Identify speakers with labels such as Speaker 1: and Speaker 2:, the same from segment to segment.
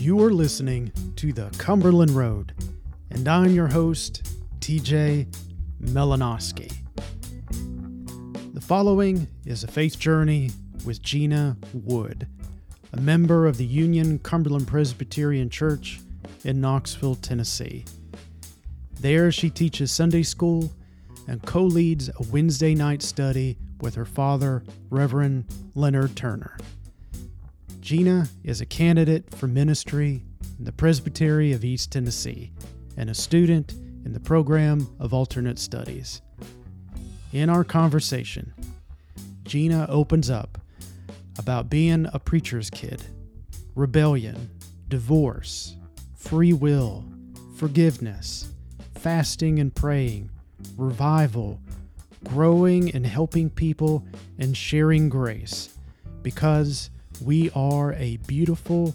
Speaker 1: You are listening to the Cumberland Road, and I'm your host, TJ Melanowski. The following is a faith journey with Gina Wood, a member of the Union Cumberland Presbyterian Church in Knoxville, Tennessee. There, she teaches Sunday school and co leads a Wednesday night study with her father, Reverend Leonard Turner. Gina is a candidate for ministry in the Presbytery of East Tennessee and a student in the program of alternate studies. In our conversation, Gina opens up about being a preacher's kid, rebellion, divorce, free will, forgiveness, fasting and praying, revival, growing and helping people, and sharing grace because we are a beautiful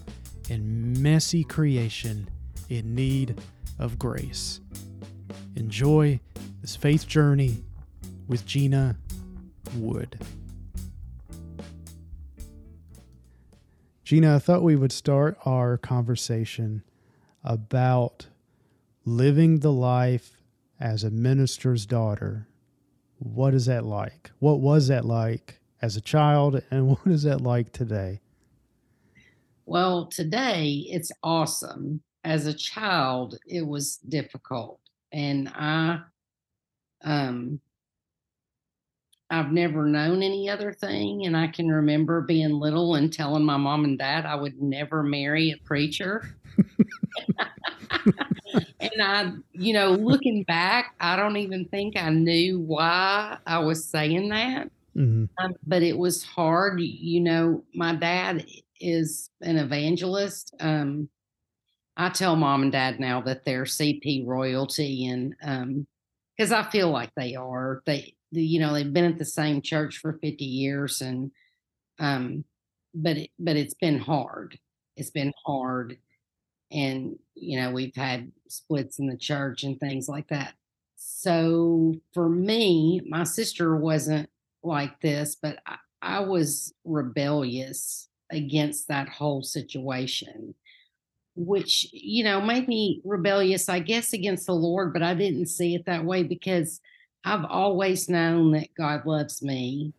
Speaker 1: and messy creation in need of grace. Enjoy this faith journey with Gina Wood. Gina, I thought we would start our conversation about living the life as a minister's daughter. What is that like? What was that like as a child, and what is that like today?
Speaker 2: Well, today it's awesome. As a child, it was difficult, and I, um, I've never known any other thing, and I can remember being little and telling my mom and dad I would never marry a preacher. and I, you know, looking back, I don't even think I knew why I was saying that. Mm-hmm. Um, but it was hard. You know, my dad is an evangelist. Um, I tell mom and dad now that they're CP royalty, and because um, I feel like they are. They, you know, they've been at the same church for fifty years, and um, but it, but it's been hard. It's been hard, and you know, we've had splits in the church and things like that. So for me, my sister wasn't like this, but I, I was rebellious against that whole situation, which, you know, made me rebellious, I guess, against the Lord, but I didn't see it that way because I've always known that God loves me.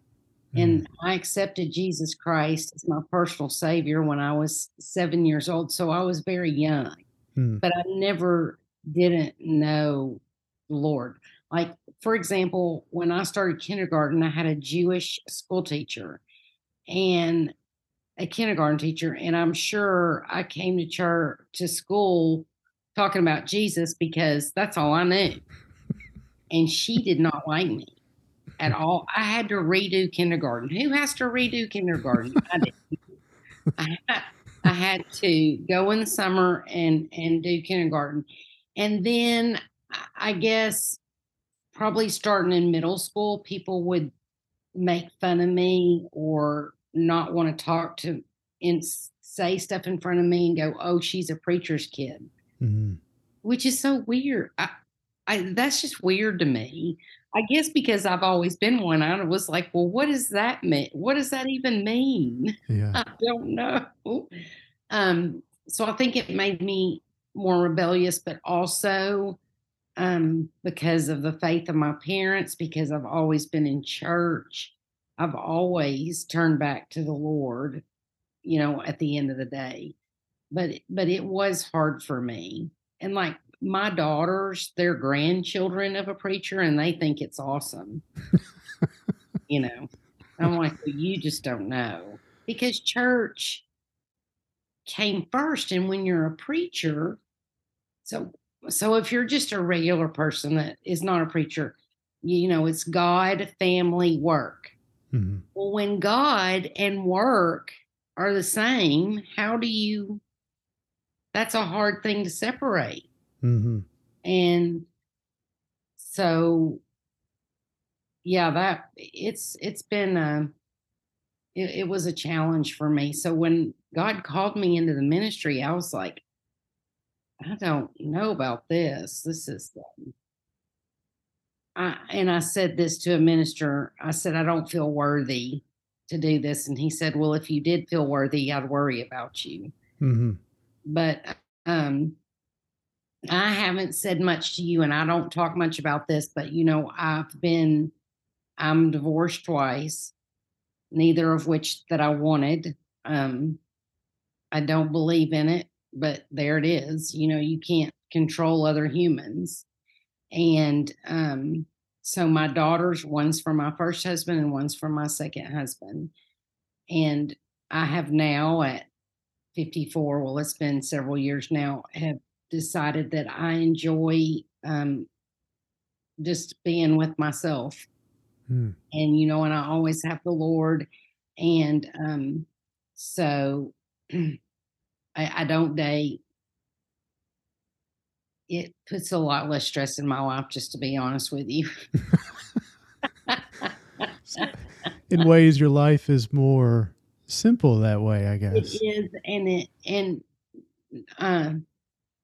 Speaker 2: And mm. I accepted Jesus Christ as my personal savior when I was seven years old. So I was very young, mm. but I never didn't know the Lord. Like, for example, when I started kindergarten, I had a Jewish school teacher and a kindergarten teacher. And I'm sure I came to church, to school talking about Jesus because that's all I knew. And she did not like me at all. I had to redo kindergarten. Who has to redo kindergarten? I did. I I had to go in the summer and and do kindergarten, and then I guess probably starting in middle school, people would make fun of me or not want to talk to and say stuff in front of me and go, "Oh, she's a preacher's kid," mm-hmm. which is so weird. I, I, that's just weird to me. I guess because I've always been one, I was like, "Well, what does that mean? What does that even mean?" Yeah. I don't know. Um, so I think it made me more rebellious, but also um, because of the faith of my parents, because I've always been in church. I've always turned back to the Lord, you know, at the end of the day. But but it was hard for me. And like my daughters, they're grandchildren of a preacher and they think it's awesome. you know. I'm like, well, you just don't know. Because church came first. And when you're a preacher, so so if you're just a regular person that is not a preacher, you know, it's God, family, work. Mm-hmm. Well, when God and work are the same, how do you? That's a hard thing to separate. Mm-hmm. And so, yeah, that it's it's been a it, it was a challenge for me. So when God called me into the ministry, I was like, I don't know about this. This is, um, I, and I said this to a minister. I said, I don't feel worthy to do this. And he said, Well, if you did feel worthy, I'd worry about you. Mm-hmm. but um, I haven't said much to you, and I don't talk much about this, but you know, I've been, I'm divorced twice, neither of which that I wanted. Um, I don't believe in it, but there it is. You know, you can't control other humans. And um, so my daughters, one's from my first husband and one's from my second husband. And I have now at 54, well, it's been several years now, have decided that I enjoy um, just being with myself. Hmm. And, you know, and I always have the Lord. And um, so I, I don't date. It puts a lot less stress in my life, just to be honest with you.
Speaker 1: in ways, your life is more simple that way, I guess.
Speaker 2: It is, and it and um,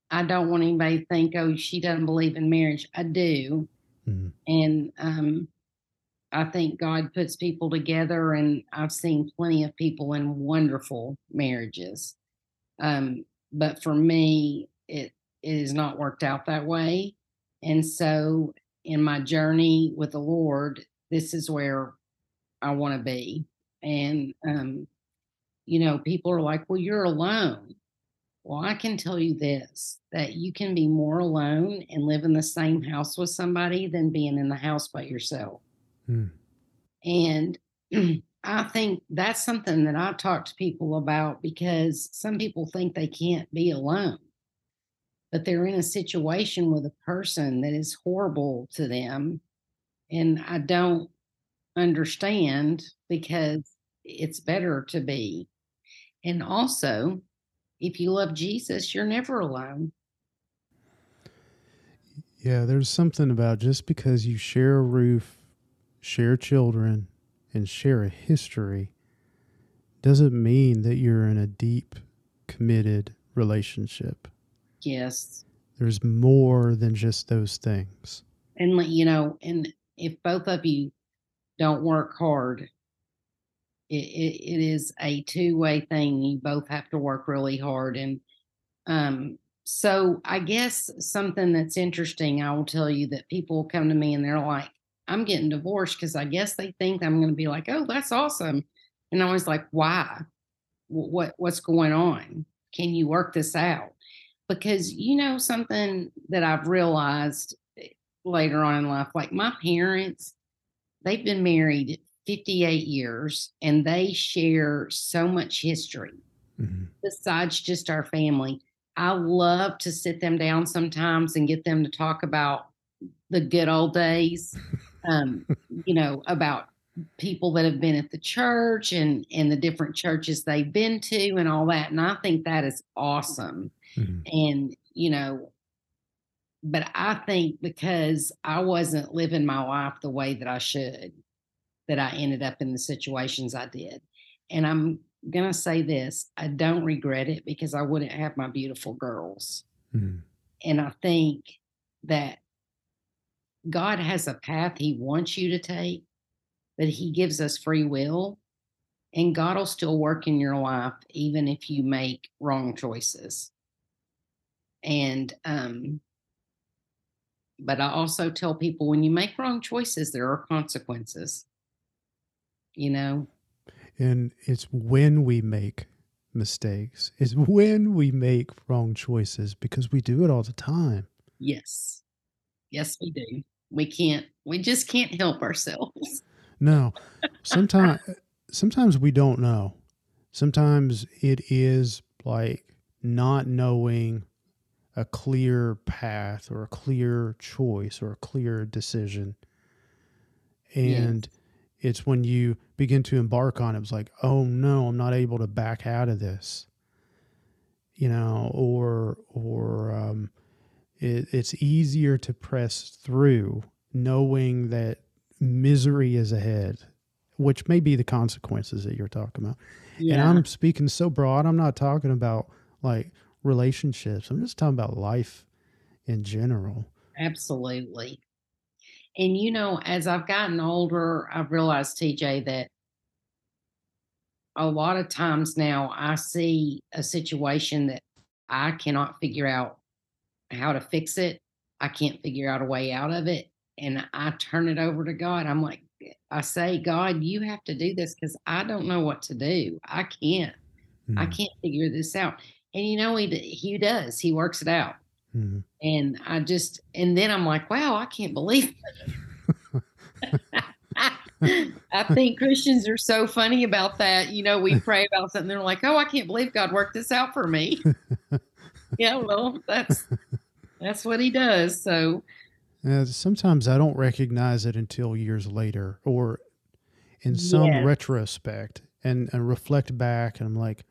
Speaker 2: I don't want anybody to think, oh, she doesn't believe in marriage. I do, mm-hmm. and um, I think God puts people together, and I've seen plenty of people in wonderful marriages. Um, but for me, it it has not worked out that way, and so in my journey with the Lord, this is where I want to be. And um, you know, people are like, well, you're alone. Well, I can tell you this that you can be more alone and live in the same house with somebody than being in the house by yourself. Hmm. And I think that's something that I talk to people about because some people think they can't be alone, but they're in a situation with a person that is horrible to them. And I don't understand because it's better to be and also, if you love Jesus, you're never alone.
Speaker 1: Yeah, there's something about just because you share a roof, share children, and share a history doesn't mean that you're in a deep, committed relationship.
Speaker 2: Yes.
Speaker 1: There's more than just those things.
Speaker 2: And, you know, and if both of you don't work hard it, it, it is a two way thing. You both have to work really hard. And um, so I guess something that's interesting, I will tell you that people come to me and they're like, I'm getting divorced because I guess they think I'm going to be like, oh, that's awesome. And I was like, why? What what's going on? Can you work this out? Because you know something that I've realized eh, later on in life, like my parents, they've been married 58 years and they share so much history mm-hmm. besides just our family. I love to sit them down sometimes and get them to talk about the good old days, um, you know, about people that have been at the church and and the different churches they've been to and all that. And I think that is awesome. Mm-hmm. And you know, but I think because I wasn't living my life the way that I should, that I ended up in the situations I did. And I'm going to say this I don't regret it because I wouldn't have my beautiful girls. Mm-hmm. And I think that God has a path He wants you to take, but He gives us free will. And God will still work in your life even if you make wrong choices. And, um, but I also tell people when you make wrong choices, there are consequences you know?
Speaker 1: And it's when we make mistakes, it's when we make wrong choices because we do it all the time.
Speaker 2: Yes. Yes, we do. We can't, we just can't help ourselves.
Speaker 1: No. Sometimes, sometimes we don't know. Sometimes it is like not knowing a clear path or a clear choice or a clear decision. And yes it's when you begin to embark on it, it's like, oh no, I'm not able to back out of this. You know, or or um, it, it's easier to press through knowing that misery is ahead, which may be the consequences that you're talking about. Yeah. And I'm speaking so broad. I'm not talking about like relationships. I'm just talking about life in general.
Speaker 2: Absolutely. And you know, as I've gotten older, I've realized, TJ, that a lot of times now I see a situation that I cannot figure out how to fix it. I can't figure out a way out of it. And I turn it over to God. I'm like, I say, God, you have to do this because I don't know what to do. I can't. Mm-hmm. I can't figure this out. And you know, he he does. He works it out. Mm-hmm. And I just, and then I'm like, wow, I can't believe. I think Christians are so funny about that. You know, we pray about something, they're like, "Oh, I can't believe God worked this out for me." yeah, well, that's that's what He does. So,
Speaker 1: uh, sometimes I don't recognize it until years later, or in some yes. retrospect, and, and reflect back, and I'm like,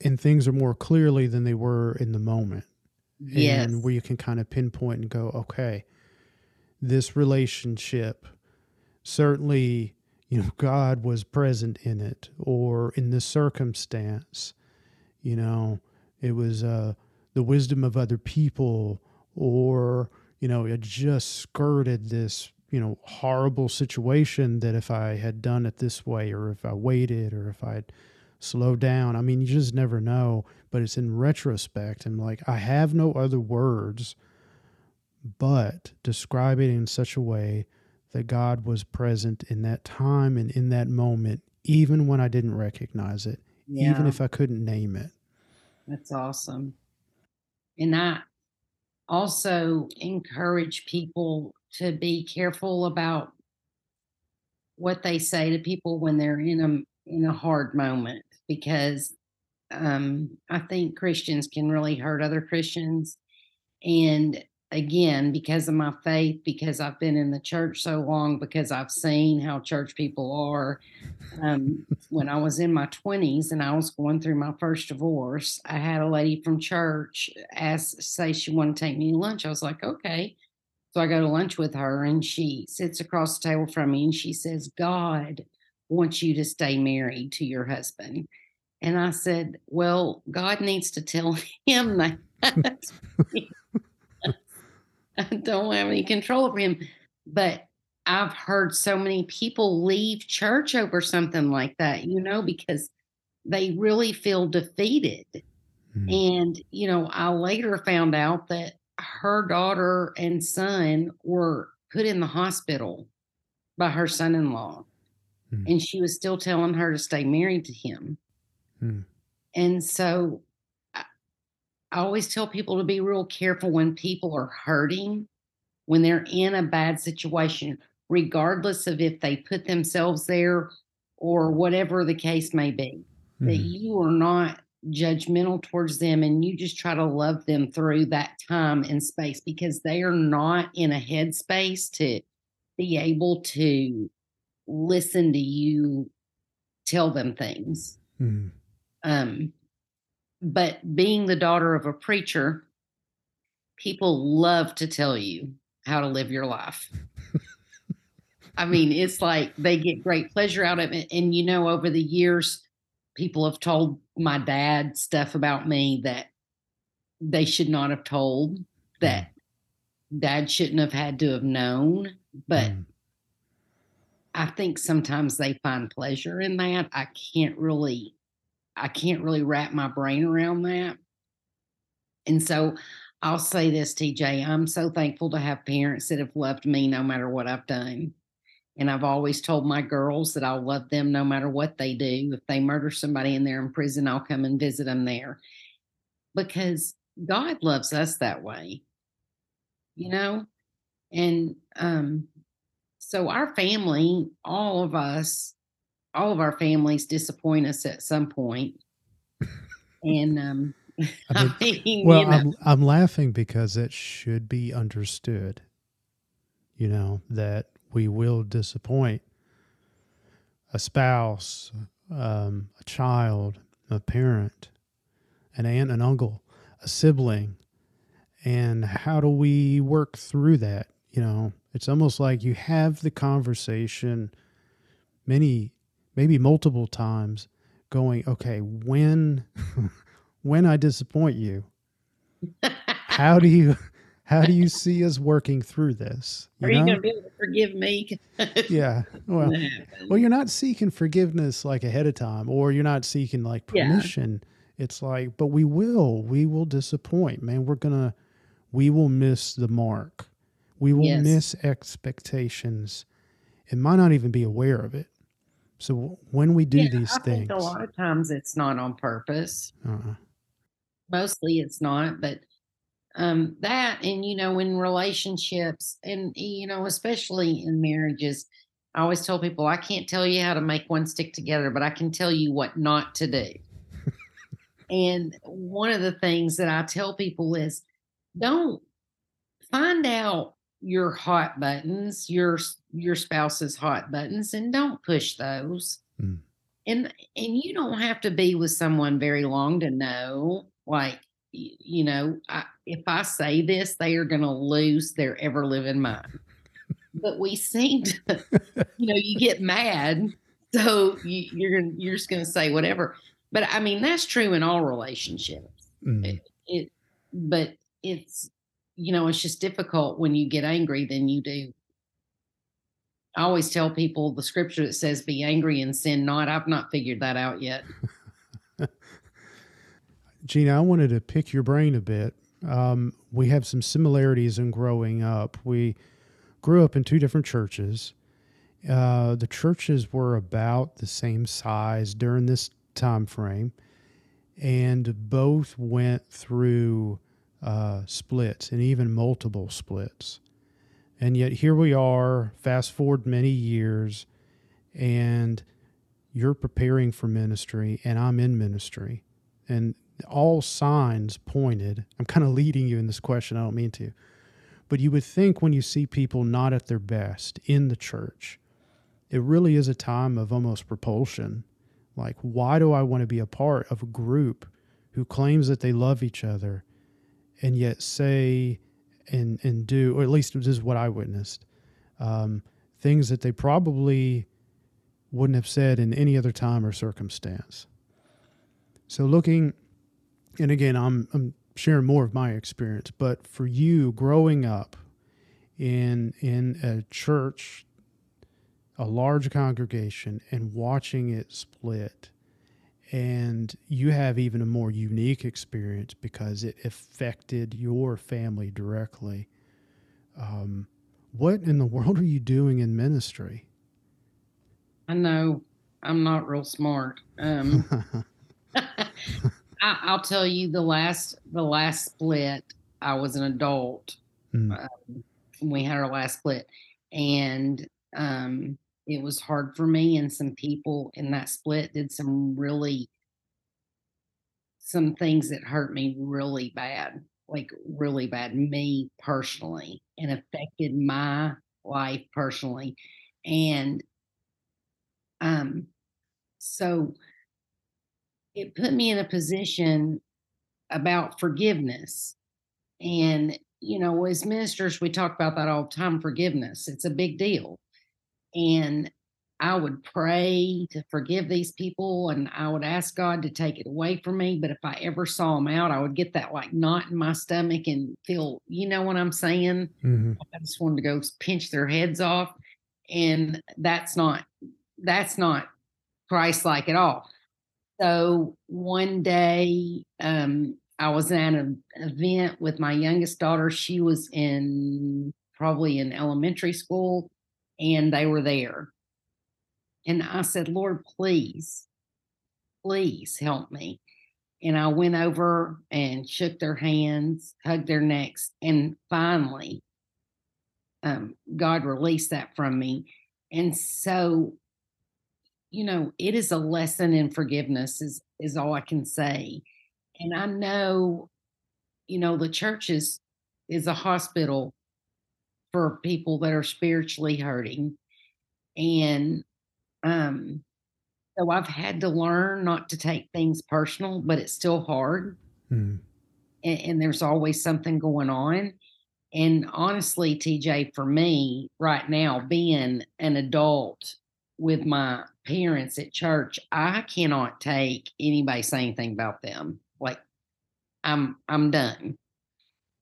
Speaker 1: and things are more clearly than they were in the moment. Yes. And where you can kind of pinpoint and go, okay, this relationship certainly you know god was present in it or in this circumstance you know it was uh, the wisdom of other people or you know it just skirted this you know horrible situation that if i had done it this way or if i waited or if i'd slowed down i mean you just never know but it's in retrospect and like i have no other words but describe it in such a way that God was present in that time and in that moment, even when I didn't recognize it, yeah. even if I couldn't name it.
Speaker 2: That's awesome. And I also encourage people to be careful about what they say to people when they're in a in a hard moment because um, I think Christians can really hurt other Christians, and again because of my faith because i've been in the church so long because i've seen how church people are. Um, when i was in my 20s and i was going through my first divorce i had a lady from church ask say she wanted to take me to lunch. I was like okay. So i go to lunch with her and she sits across the table from me and she says god wants you to stay married to your husband. And i said well god needs to tell him that I don't have any control over him. But I've heard so many people leave church over something like that, you know, because they really feel defeated. Mm-hmm. And, you know, I later found out that her daughter and son were put in the hospital by her son in law. Mm-hmm. And she was still telling her to stay married to him. Mm-hmm. And so I always tell people to be real careful when people are hurting, when they're in a bad situation, regardless of if they put themselves there or whatever the case may be, mm-hmm. that you are not judgmental towards them and you just try to love them through that time and space because they are not in a headspace to be able to listen to you tell them things. Mm-hmm. Um, but being the daughter of a preacher, people love to tell you how to live your life. I mean, it's like they get great pleasure out of it. And, you know, over the years, people have told my dad stuff about me that they should not have told, that mm. dad shouldn't have had to have known. But mm. I think sometimes they find pleasure in that. I can't really I can't really wrap my brain around that. And so I'll say this, TJ, I'm so thankful to have parents that have loved me no matter what I've done. And I've always told my girls that I'll love them no matter what they do. If they murder somebody and they're in prison, I'll come and visit them there because God loves us that way, you know? And um, so our family, all of us, all of our families disappoint us at some point. And um, I mean, I
Speaker 1: mean well, you know. I'm I'm laughing because it should be understood. You know that we will disappoint a spouse, um, a child, a parent, an aunt, an uncle, a sibling, and how do we work through that? You know, it's almost like you have the conversation many maybe multiple times going, okay, when when I disappoint you, how do you how do you see us working through this?
Speaker 2: You Are you going to be able to forgive me?
Speaker 1: yeah. Well, well, you're not seeking forgiveness like ahead of time, or you're not seeking like permission. it's like, but we will, we will disappoint, man. We're gonna, we will miss the mark. We will yes. miss expectations. It might not even be aware of it. So when we do yeah, these I things,
Speaker 2: a lot of times it's not on purpose. Uh-uh. Mostly it's not, but um, that and you know in relationships and you know especially in marriages, I always tell people I can't tell you how to make one stick together, but I can tell you what not to do. and one of the things that I tell people is don't find out your hot buttons, your your spouse's hot buttons, and don't push those. Mm. And and you don't have to be with someone very long to know. Like you know, I, if I say this, they are going to lose their ever living mind. but we seem to, you know, you get mad, so you, you're you're just going to say whatever. But I mean, that's true in all relationships. Mm. It, it, but it's you know, it's just difficult when you get angry than you do. I always tell people the scripture that says, be angry and sin not. I've not figured that out yet.
Speaker 1: Gina, I wanted to pick your brain a bit. Um, we have some similarities in growing up. We grew up in two different churches. Uh, the churches were about the same size during this time frame, and both went through uh, splits and even multiple splits. And yet here we are, fast forward many years, and you're preparing for ministry, and I'm in ministry. And all signs pointed, I'm kind of leading you in this question, I don't mean to, but you would think when you see people not at their best in the church, it really is a time of almost propulsion. Like, why do I want to be a part of a group who claims that they love each other and yet say and and do, or at least this is what I witnessed, um, things that they probably wouldn't have said in any other time or circumstance. So looking, and again, I'm I'm sharing more of my experience, but for you growing up in in a church, a large congregation, and watching it split and you have even a more unique experience because it affected your family directly. Um, what in the world are you doing in ministry?
Speaker 2: I know I'm not real smart. Um, I, will tell you the last the last split. I was an adult. Mm. Um, we had our last split, and um, it was hard for me and some people in that split did some really some things that hurt me really bad like really bad me personally and affected my life personally and um so it put me in a position about forgiveness and you know as ministers we talk about that all the time forgiveness it's a big deal and I would pray to forgive these people and I would ask God to take it away from me. But if I ever saw them out, I would get that like knot in my stomach and feel, you know what I'm saying? Mm-hmm. I just wanted to go pinch their heads off. And that's not, that's not Christ like at all. So one day, um, I was at an event with my youngest daughter. She was in probably in elementary school and they were there. And I said, Lord, please, please help me. And I went over and shook their hands, hugged their necks, and finally, um, God released that from me. And so, you know, it is a lesson in forgiveness, is is all I can say. And I know, you know, the church is is a hospital for people that are spiritually hurting. And um, so I've had to learn not to take things personal, but it's still hard. Mm. And, and there's always something going on. And honestly, TJ, for me right now, being an adult with my parents at church, I cannot take anybody saying anything about them. Like I'm I'm done.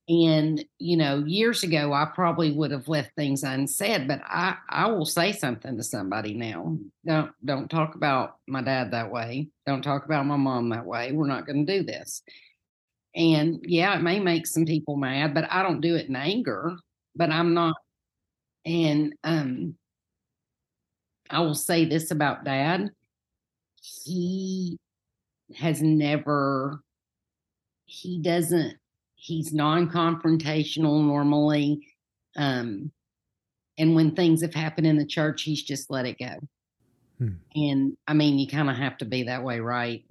Speaker 2: And, you know, years ago, I probably would have left things unsaid, but I, I will say something to somebody now. Don't, don't talk about my dad that way. Don't talk about my mom that way. We're not going to do this. And yeah, it may make some people mad, but I don't do it in anger, but I'm not. And, um, I will say this about dad. He has never, he doesn't he's non-confrontational normally um, and when things have happened in the church he's just let it go. Hmm. and i mean you kind of have to be that way right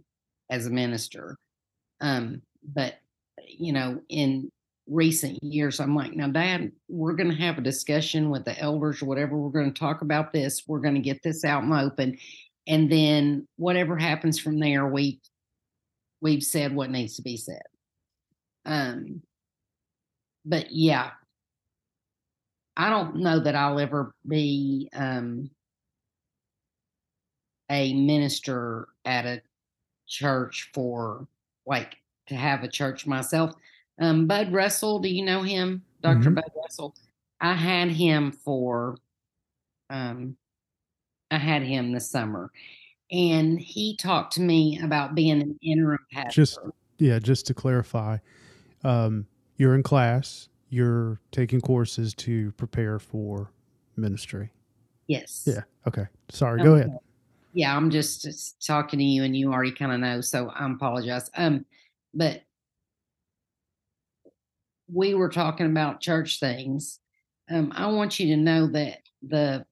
Speaker 2: as a minister. Um, but you know in recent years i'm like now dad we're going to have a discussion with the elders or whatever. We're going to talk about this. We're going to get this out in the open. And then whatever happens from there we we've said what needs to be said um, but yeah, I don't know that I'll ever be um, a minister at a church for like to have a church myself. Um, Bud Russell, do you know him, doctor mm-hmm. Bud Russell? I had him for, um, I had him this summer, and he talked to me about being an interim pastor.
Speaker 1: Just yeah, just to clarify, um, you're in class, you're taking courses to prepare for ministry.
Speaker 2: Yes.
Speaker 1: Yeah. Okay. Sorry. Okay. Go ahead.
Speaker 2: Yeah, I'm just, just talking to you, and you already kind of know, so I apologize. Um, but we were talking about church things. Um, I want you to know that the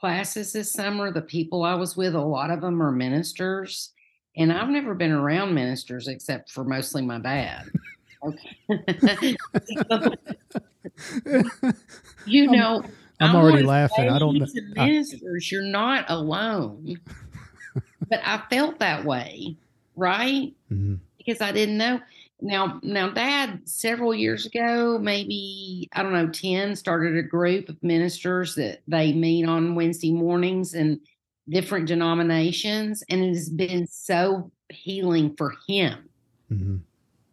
Speaker 2: classes this summer, the people I was with, a lot of them are ministers, and I've never been around ministers except for mostly my dad. Okay. you know,
Speaker 1: I'm, I'm already laughing. I don't know.
Speaker 2: Ministers, I, you're not alone. but I felt that way, right? Mm-hmm. Because I didn't know. Now, now, Dad, several years ago, maybe I don't know, ten, started a group of ministers that they meet on Wednesday mornings and different denominations, and it has been so healing for him. Mm-hmm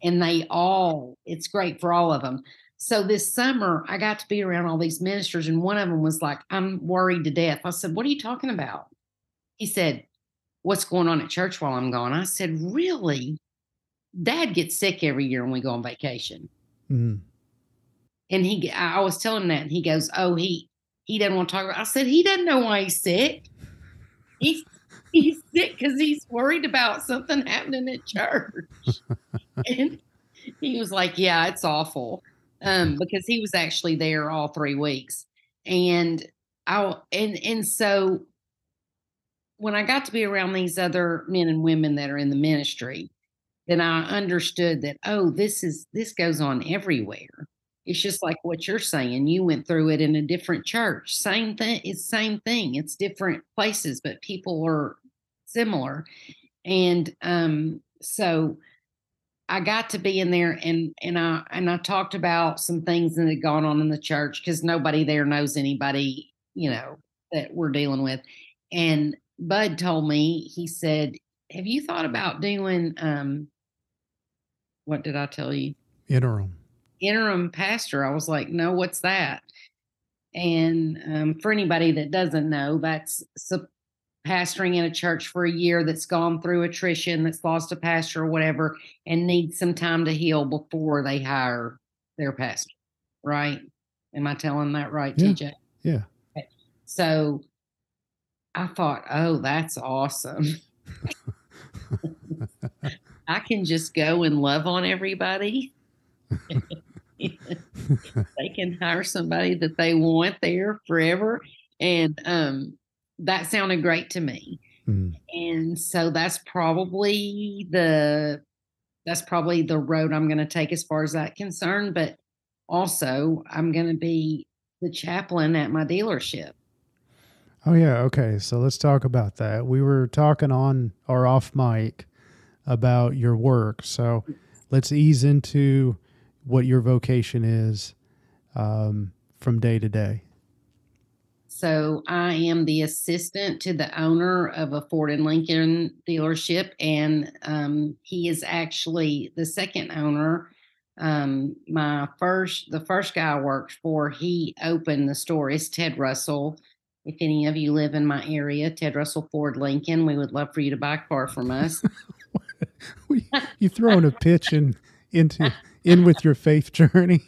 Speaker 2: and they all, it's great for all of them. So this summer, I got to be around all these ministers, and one of them was like, I'm worried to death. I said, What are you talking about? He said, What's going on at church while I'm gone? I said, Really? Dad gets sick every year when we go on vacation. Mm-hmm. And he, I was telling him that, and he goes, Oh, he, he doesn't want to talk about. I said, He doesn't know why he's sick. He's he's sick because he's worried about something happening at church. and he was like, Yeah, it's awful. Um, because he was actually there all three weeks. And I and and so when I got to be around these other men and women that are in the ministry, then I understood that, oh, this is this goes on everywhere. It's just like what you're saying. You went through it in a different church. Same thing. It's same thing. It's different places, but people are similar. And um, so I got to be in there and and I and I talked about some things that had gone on in the church because nobody there knows anybody, you know, that we're dealing with. And Bud told me, he said, Have you thought about doing um what did I tell you?
Speaker 1: Interim.
Speaker 2: Interim pastor. I was like, No, what's that? And um, for anybody that doesn't know, that's pastoring in a church for a year that's gone through attrition, that's lost a pastor or whatever, and needs some time to heal before they hire their pastor. Right? Am I telling that right,
Speaker 1: yeah.
Speaker 2: TJ?
Speaker 1: Yeah.
Speaker 2: Okay. So I thought, oh, that's awesome. I can just go and love on everybody. they can hire somebody that they want there forever. And um, that sounded great to me. Mm. And so that's probably the that's probably the road I'm going to take as far as that concerned. But also, I'm going to be the chaplain at my dealership.
Speaker 1: Oh yeah, okay. So let's talk about that. We were talking on or off mic about your work. So let's ease into what your vocation is um, from day to day.
Speaker 2: So I am the assistant to the owner of a Ford and Lincoln dealership, and um, he is actually the second owner um, my first, the first guy I worked for, he opened the store. It's Ted Russell. If any of you live in my area, Ted Russell Ford Lincoln, we would love for you to buy a car from us.
Speaker 1: you throwing a pitch in, into in with your faith journey.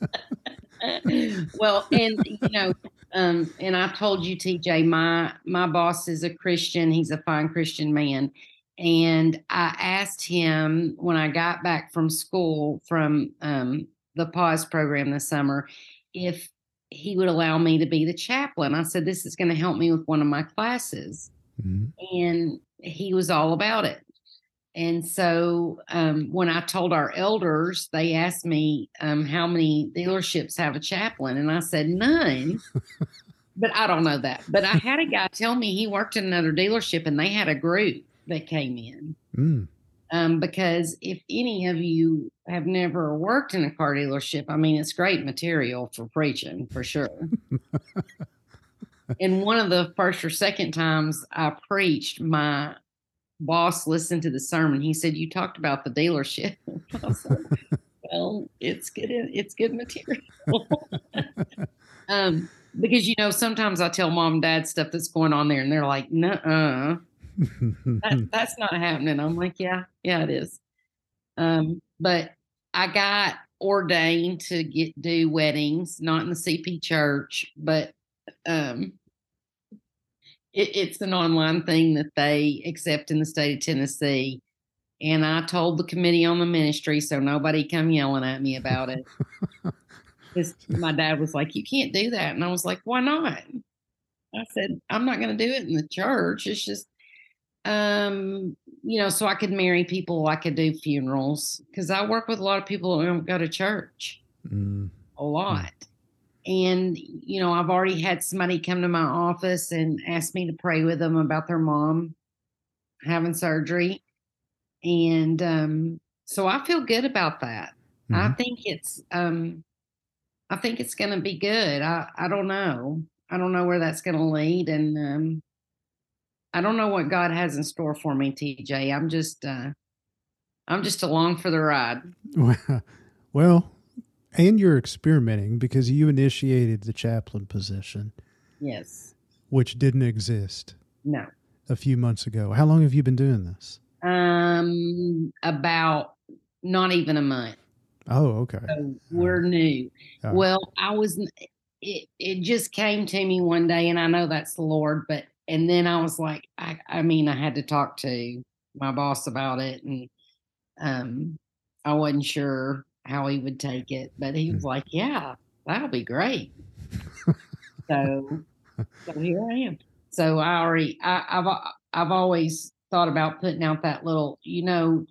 Speaker 2: well, and you know, um, and I told you, TJ, my my boss is a Christian. He's a fine Christian man, and I asked him when I got back from school from um, the pause program this summer if he would allow me to be the chaplain. I said, This is going to help me with one of my classes. Mm-hmm. And he was all about it. And so um, when I told our elders, they asked me um, how many dealerships have a chaplain. And I said, None. but I don't know that. But I had a guy tell me he worked in another dealership and they had a group that came in. Mm. Um, because if any of you have never worked in a car dealership, I mean, it's great material for preaching for sure. and one of the first or second times I preached, my boss listened to the sermon. He said, "You talked about the dealership." well, it's good. It's good material. um, because you know, sometimes I tell mom and dad stuff that's going on there, and they're like, "No, that, that's not happening. I'm like, yeah, yeah, it is. Um, but I got ordained to get do weddings, not in the CP church, but um, it, it's an online thing that they accept in the state of Tennessee. And I told the committee on the ministry, so nobody come yelling at me about it. My dad was like, "You can't do that," and I was like, "Why not?" I said, "I'm not going to do it in the church. It's just um, you know, so I could marry people, I could do funerals because I work with a lot of people who don't go to church mm. a lot. Mm. And, you know, I've already had somebody come to my office and ask me to pray with them about their mom having surgery. And um, so I feel good about that. Mm-hmm. I think it's um I think it's gonna be good. I, I don't know. I don't know where that's gonna lead. And um I don't know what God has in store for me, TJ. I'm just uh I'm just along for the ride.
Speaker 1: Well, and you're experimenting because you initiated the chaplain position.
Speaker 2: Yes.
Speaker 1: Which didn't exist.
Speaker 2: No.
Speaker 1: A few months ago. How long have you been doing this?
Speaker 2: Um about not even a month.
Speaker 1: Oh, okay.
Speaker 2: So we're new. Well, I was it it just came to me one day and I know that's the Lord, but and then I was like, I, I mean, I had to talk to my boss about it, and um, I wasn't sure how he would take it, but he was mm. like, "Yeah, that'll be great." so, so here I am. So I already, I, have I've always thought about putting out that little, you know,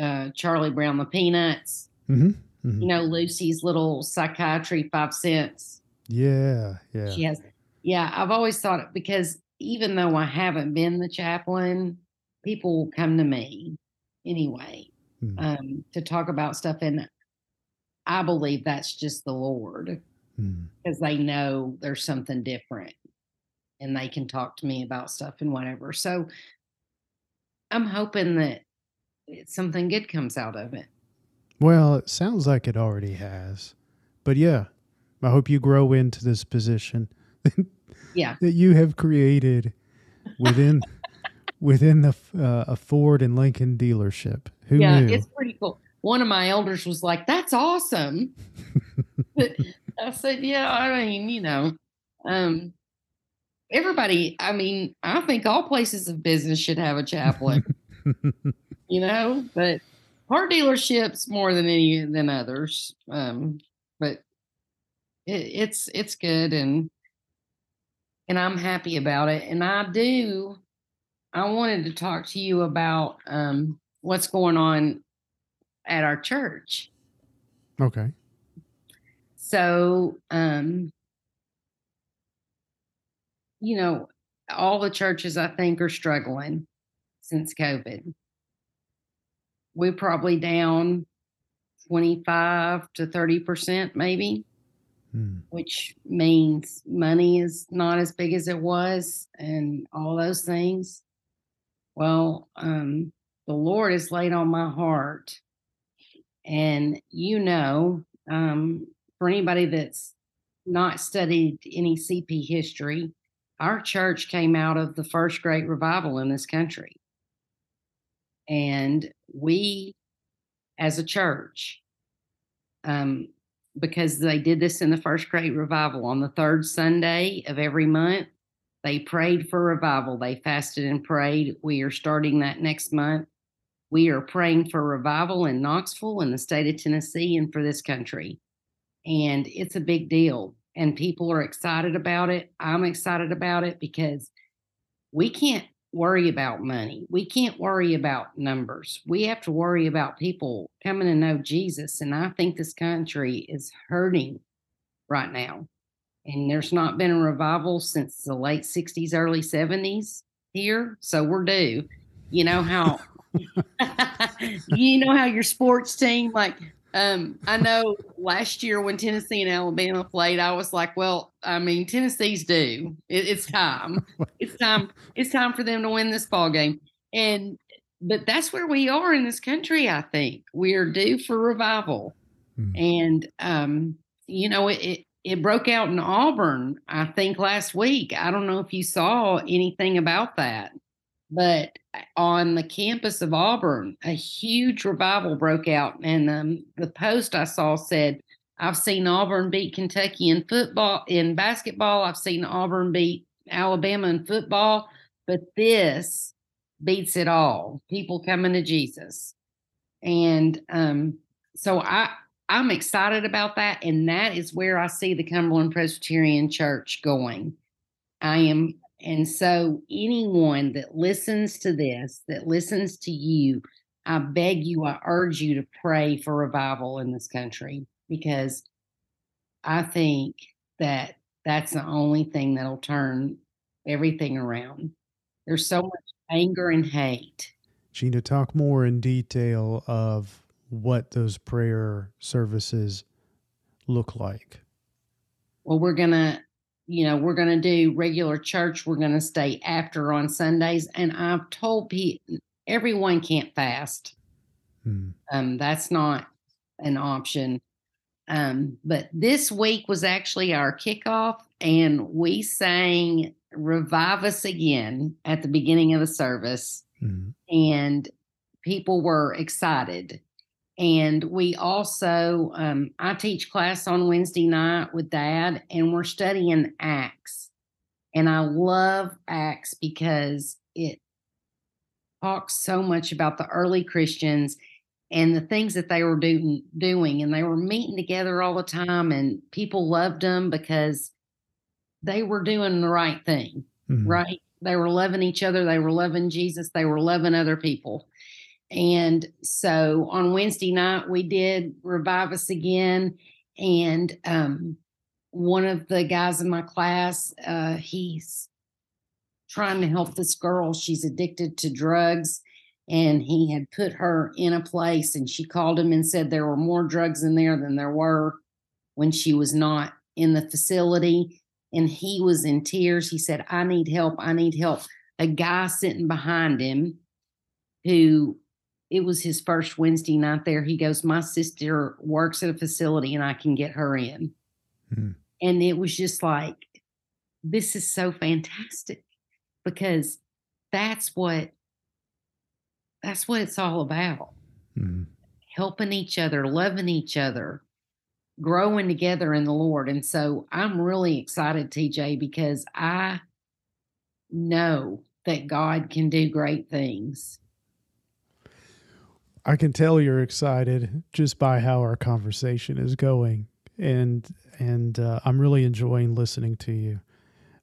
Speaker 2: uh, Charlie Brown the Peanuts. Mm-hmm. Mm-hmm. You know, Lucy's little psychiatry five cents.
Speaker 1: Yeah, yeah.
Speaker 2: She has. Yeah, I've always thought it because even though I haven't been the chaplain, people will come to me anyway mm. um, to talk about stuff. And I believe that's just the Lord because mm. they know there's something different and they can talk to me about stuff and whatever. So I'm hoping that something good comes out of it.
Speaker 1: Well, it sounds like it already has. But yeah, I hope you grow into this position.
Speaker 2: yeah.
Speaker 1: that you have created within within the uh, a Ford and Lincoln dealership. Who yeah, knew?
Speaker 2: it's pretty cool. One of my elders was like, "That's awesome." but I said, "Yeah, I mean, you know, um, everybody. I mean, I think all places of business should have a chaplain. you know, but car dealerships more than any than others. Um, but it, it's it's good and and I'm happy about it. And I do, I wanted to talk to you about um, what's going on at our church.
Speaker 1: Okay.
Speaker 2: So, um, you know, all the churches I think are struggling since COVID. We're probably down 25 to 30%, maybe. Hmm. which means money is not as big as it was and all those things. Well, um, the Lord has laid on my heart, And you know, um, for anybody that's not studied any CP history, our church came out of the first great revival in this country. And we, as a church, um, because they did this in the first great revival on the third Sunday of every month, they prayed for revival. They fasted and prayed. We are starting that next month. We are praying for revival in Knoxville, in the state of Tennessee, and for this country. And it's a big deal and people are excited about it. I'm excited about it because we can't worry about money. We can't worry about numbers. We have to worry about people coming to know Jesus. And I think this country is hurting right now. And there's not been a revival since the late 60s, early 70s here. So we're due. You know how you know how your sports team like um, I know last year when Tennessee and Alabama played, I was like, well, I mean, Tennessee's due. It, it's time. it's time. It's time for them to win this ball game. And but that's where we are in this country. I think we are due for revival. Hmm. And um, you know, it, it it broke out in Auburn. I think last week. I don't know if you saw anything about that. But on the campus of Auburn, a huge revival broke out. And um, the post I saw said, I've seen Auburn beat Kentucky in football, in basketball. I've seen Auburn beat Alabama in football, but this beats it all. People coming to Jesus. And um, so I, I'm excited about that. And that is where I see the Cumberland Presbyterian Church going. I am and so, anyone that listens to this, that listens to you, I beg you, I urge you to pray for revival in this country because I think that that's the only thing that'll turn everything around. There's so much anger and hate.
Speaker 1: Gina, talk more in detail of what those prayer services look like.
Speaker 2: Well, we're going to you know, we're going to do regular church. We're going to stay after on Sundays. And I've told people, everyone can't fast. Hmm. Um, that's not an option. Um, but this week was actually our kickoff, and we sang Revive Us Again at the beginning of the service. Hmm. And people were excited. And we also, um, I teach class on Wednesday night with dad, and we're studying Acts. And I love Acts because it talks so much about the early Christians and the things that they were do- doing. And they were meeting together all the time, and people loved them because they were doing the right thing, mm-hmm. right? They were loving each other, they were loving Jesus, they were loving other people. And so on Wednesday night, we did Revive Us Again. And um, one of the guys in my class, uh, he's trying to help this girl. She's addicted to drugs. And he had put her in a place, and she called him and said there were more drugs in there than there were when she was not in the facility. And he was in tears. He said, I need help. I need help. A guy sitting behind him who it was his first Wednesday night there. He goes, My sister works at a facility and I can get her in. Hmm. And it was just like, this is so fantastic because that's what that's what it's all about. Hmm. Helping each other, loving each other, growing together in the Lord. And so I'm really excited, TJ, because I know that God can do great things
Speaker 1: I can tell you're excited just by how our conversation is going, and and uh, I'm really enjoying listening to you.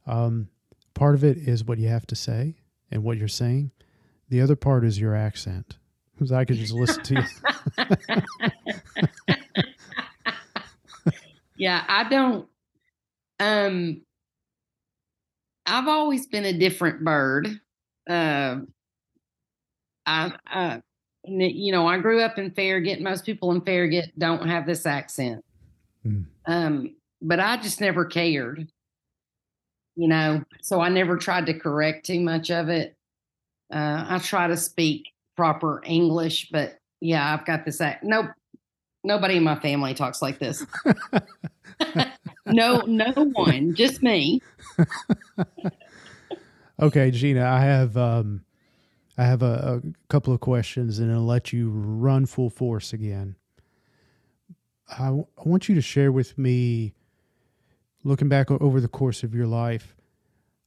Speaker 1: Um, part of it is what you have to say and what you're saying. The other part is your accent, because I could just listen to
Speaker 2: you. yeah, I don't. Um, I've always been a different bird. Uh, I, I you know, I grew up in Farragut. Most people in Farragut don't have this accent. Mm. Um, but I just never cared, you know, so I never tried to correct too much of it. Uh, I try to speak proper English, but yeah, I've got this act. Nope. nobody in my family talks like this. no, no one, just me.
Speaker 1: okay, Gina, I have um, I have a, a couple of questions, and I'll let you run full force again. I, w- I want you to share with me, looking back over the course of your life,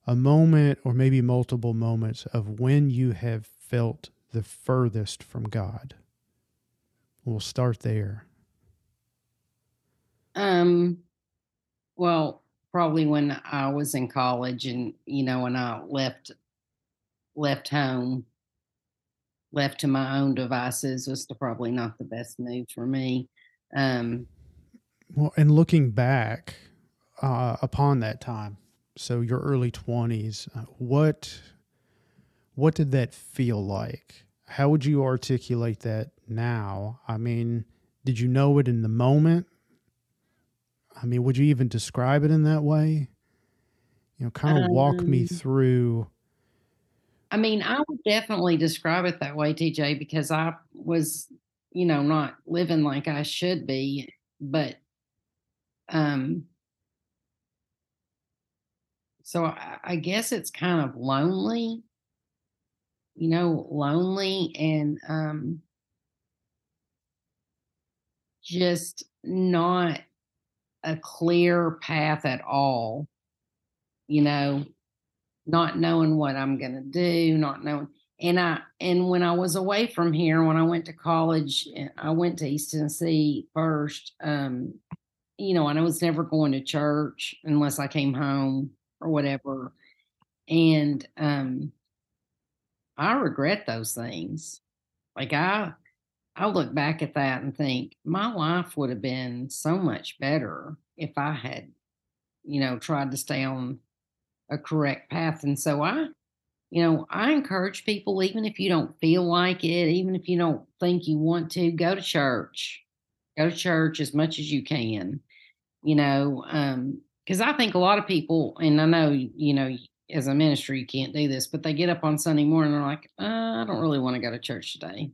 Speaker 1: a moment or maybe multiple moments of when you have felt the furthest from God. We'll start there.
Speaker 2: Um, well, probably when I was in college and, you know, when I left left home, left to my own devices was probably not the best move for me. Um,
Speaker 1: well, and looking back uh, upon that time, so your early twenties, uh, what what did that feel like? How would you articulate that now? I mean, did you know it in the moment? I mean, would you even describe it in that way? You know, kind of um, walk me um through.
Speaker 2: I mean, I would definitely describe it that way, TJ, because I was, you know, not living like I should be, but um so I, I guess it's kind of lonely, you know, lonely and um just not a clear path at all, you know, not knowing what I'm going to do, not knowing. And I, and when I was away from here, when I went to college, eh, I went to East Tennessee first. Um, you know, and I was never going to church unless I came home or whatever. And um, I regret those things. Like I, I look back at that and think my life would have been so much better if I had, you know, tried to stay on a correct path. And so I, you know, I encourage people, even if you don't feel like it, even if you don't think you want to, go to church. Go to church as much as you can, you know, because um, I think a lot of people, and I know, you know, as a ministry, you can't do this, but they get up on Sunday morning and they're like, uh, I don't really want to go to church today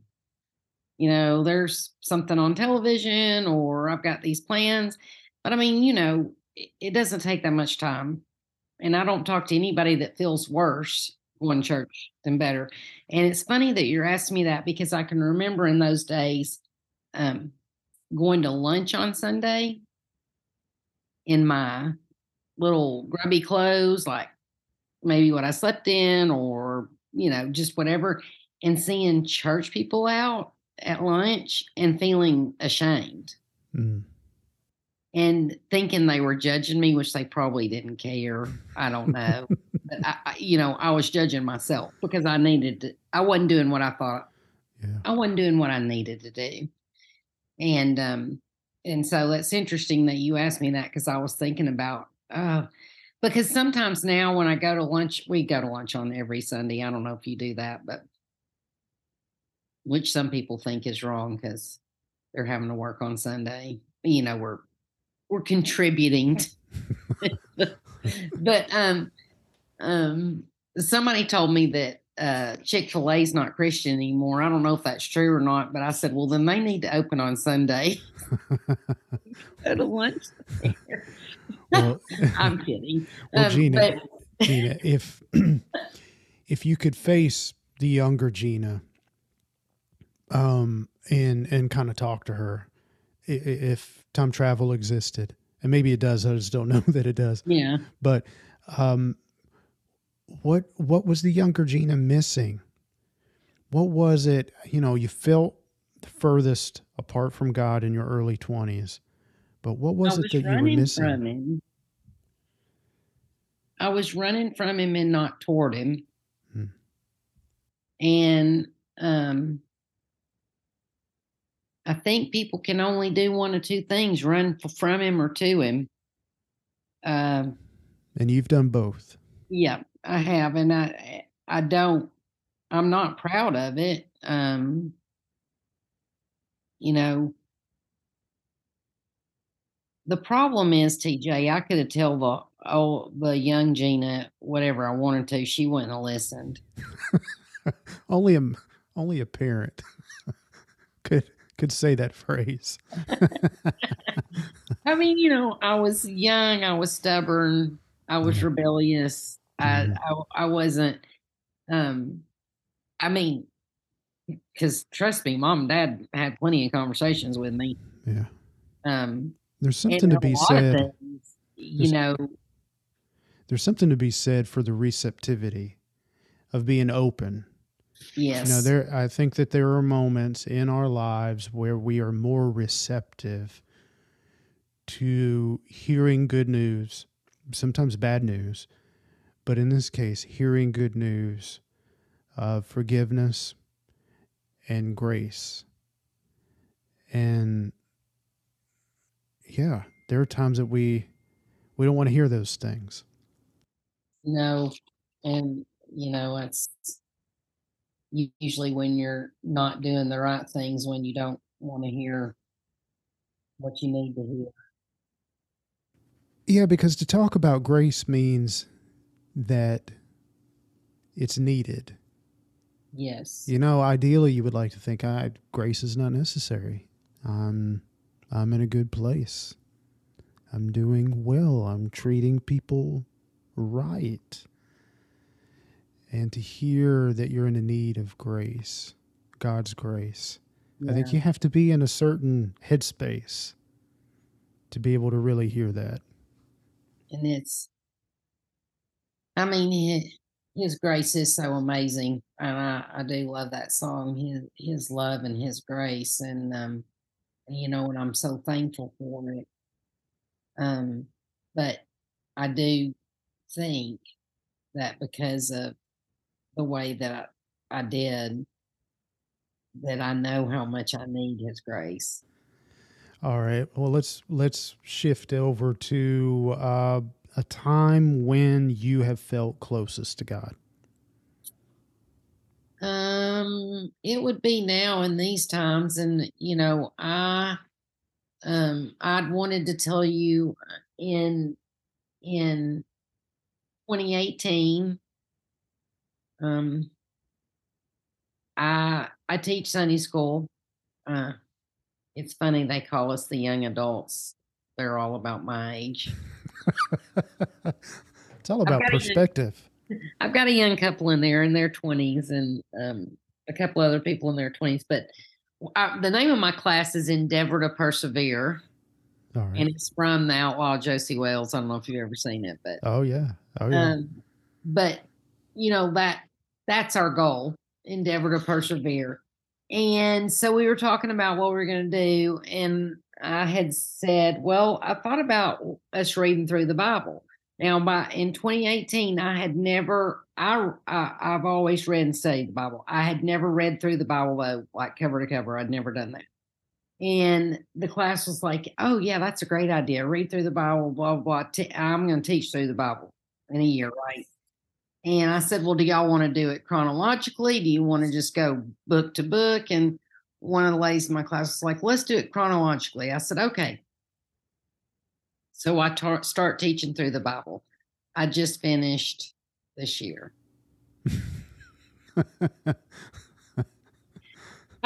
Speaker 2: you know, there's something on television or I've got these plans. But I mean, you know, it, it doesn't take that much time. And I don't talk to anybody that feels worse going church than better. And it's funny that you're asking me that because I can remember in those days um, going to lunch on Sunday in my little grubby clothes, like maybe what I slept in or, you know, just whatever, and seeing church people out at lunch and feeling ashamed mm. And thinking they were judging me, which they probably didn't care. I don't know. but I, you know, I was judging myself because I needed to, I wasn't doing what I thought. Yeah. I wasn't doing what I needed to do. And, um, and so it's interesting that you asked me that because I was thinking about, uh, because sometimes now when I go to lunch, we go to lunch on every Sunday. I don't know if you do that, but which some people think is wrong because they're having to work on Sunday. You know, we're we're contributing. but um um somebody told me that uh Chick-fil-A is not Christian anymore. I don't know if that's true or not, but I said, well then they need to open on Sunday. Go to lunch. well, I'm kidding.
Speaker 1: Well, um, Gina, but... Gina, if if you could face the younger Gina um, and and kind of talk to her if time travel existed, and maybe it does. I just don't know that it does.
Speaker 2: Yeah.
Speaker 1: But um, what what was the younger Gina missing? What was it? You know, you felt the furthest apart from God in your early twenties, but what was, was it that you were missing?
Speaker 2: I was running from him and not toward him. Hmm. And um, I think people can only do one or two things: run from him or to him.
Speaker 1: Um, and you've done both.
Speaker 2: Yeah, I have, and I I don't. I'm not proud of it. Um, you know, the problem is, TJ. I could have told the oh the young Gina whatever I wanted to. She wouldn't have listened.
Speaker 1: only a only a parent could say that phrase.
Speaker 2: I mean, you know, I was young, I was stubborn, I was mm-hmm. rebellious. Mm-hmm. I, I I wasn't um I mean, because trust me, mom and dad had plenty of conversations with me.
Speaker 1: Yeah. Um, there's something to be said.
Speaker 2: Things, you know,
Speaker 1: there's something to be said for the receptivity of being open.
Speaker 2: Yes.
Speaker 1: You know, there. I think that there are moments in our lives where we are more receptive to hearing good news, sometimes bad news, but in this case, hearing good news of forgiveness and grace. And yeah, there are times that we we don't want to hear those things.
Speaker 2: No, and you know it's usually when you're not doing the right things when you don't want to hear what you need to hear.
Speaker 1: Yeah, because to talk about grace means that it's needed.
Speaker 2: Yes.
Speaker 1: You know, ideally, you would like to think I, grace is not necessary. I'm, I'm in a good place. I'm doing well. I'm treating people right. And to hear that you're in a need of grace, God's grace, yeah. I think you have to be in a certain headspace to be able to really hear that.
Speaker 2: And it's, I mean, his grace is so amazing, and I, I do love that song. His His love and His grace, and um, you know, and I'm so thankful for it. Um, but I do think that because of the way that I, did, that I know how much I need His grace.
Speaker 1: All right. Well, let's let's shift over to uh, a time when you have felt closest to God.
Speaker 2: Um, it would be now in these times, and you know, I um I'd wanted to tell you in in 2018 um I I teach Sunday school. Uh it's funny they call us the young adults. They're all about my age.
Speaker 1: it's all about perspective.
Speaker 2: Young, I've got a young couple in there in their 20s and um, a couple other people in their 20s, but I, the name of my class is Endeavor to Persevere. And it's from the outlaw Josey Wales. I don't know if you've ever seen it, but
Speaker 1: oh yeah, oh yeah. Um,
Speaker 2: but you know that that's our goal: endeavor to persevere. And so we were talking about what we are going to do, and I had said, well, I thought about us reading through the Bible. Now, by in 2018, I had never, I, I have always read and studied the Bible. I had never read through the Bible though, like cover to cover. I'd never done that. And the class was like, "Oh yeah, that's a great idea. Read through the Bible, blah blah. blah. I'm going to teach through the Bible in a year, right?" And I said, "Well, do y'all want to do it chronologically? Do you want to just go book to book?" And one of the ladies in my class was like, let's do it chronologically. I said, okay. So I ta- start teaching through the Bible. I just finished this year. I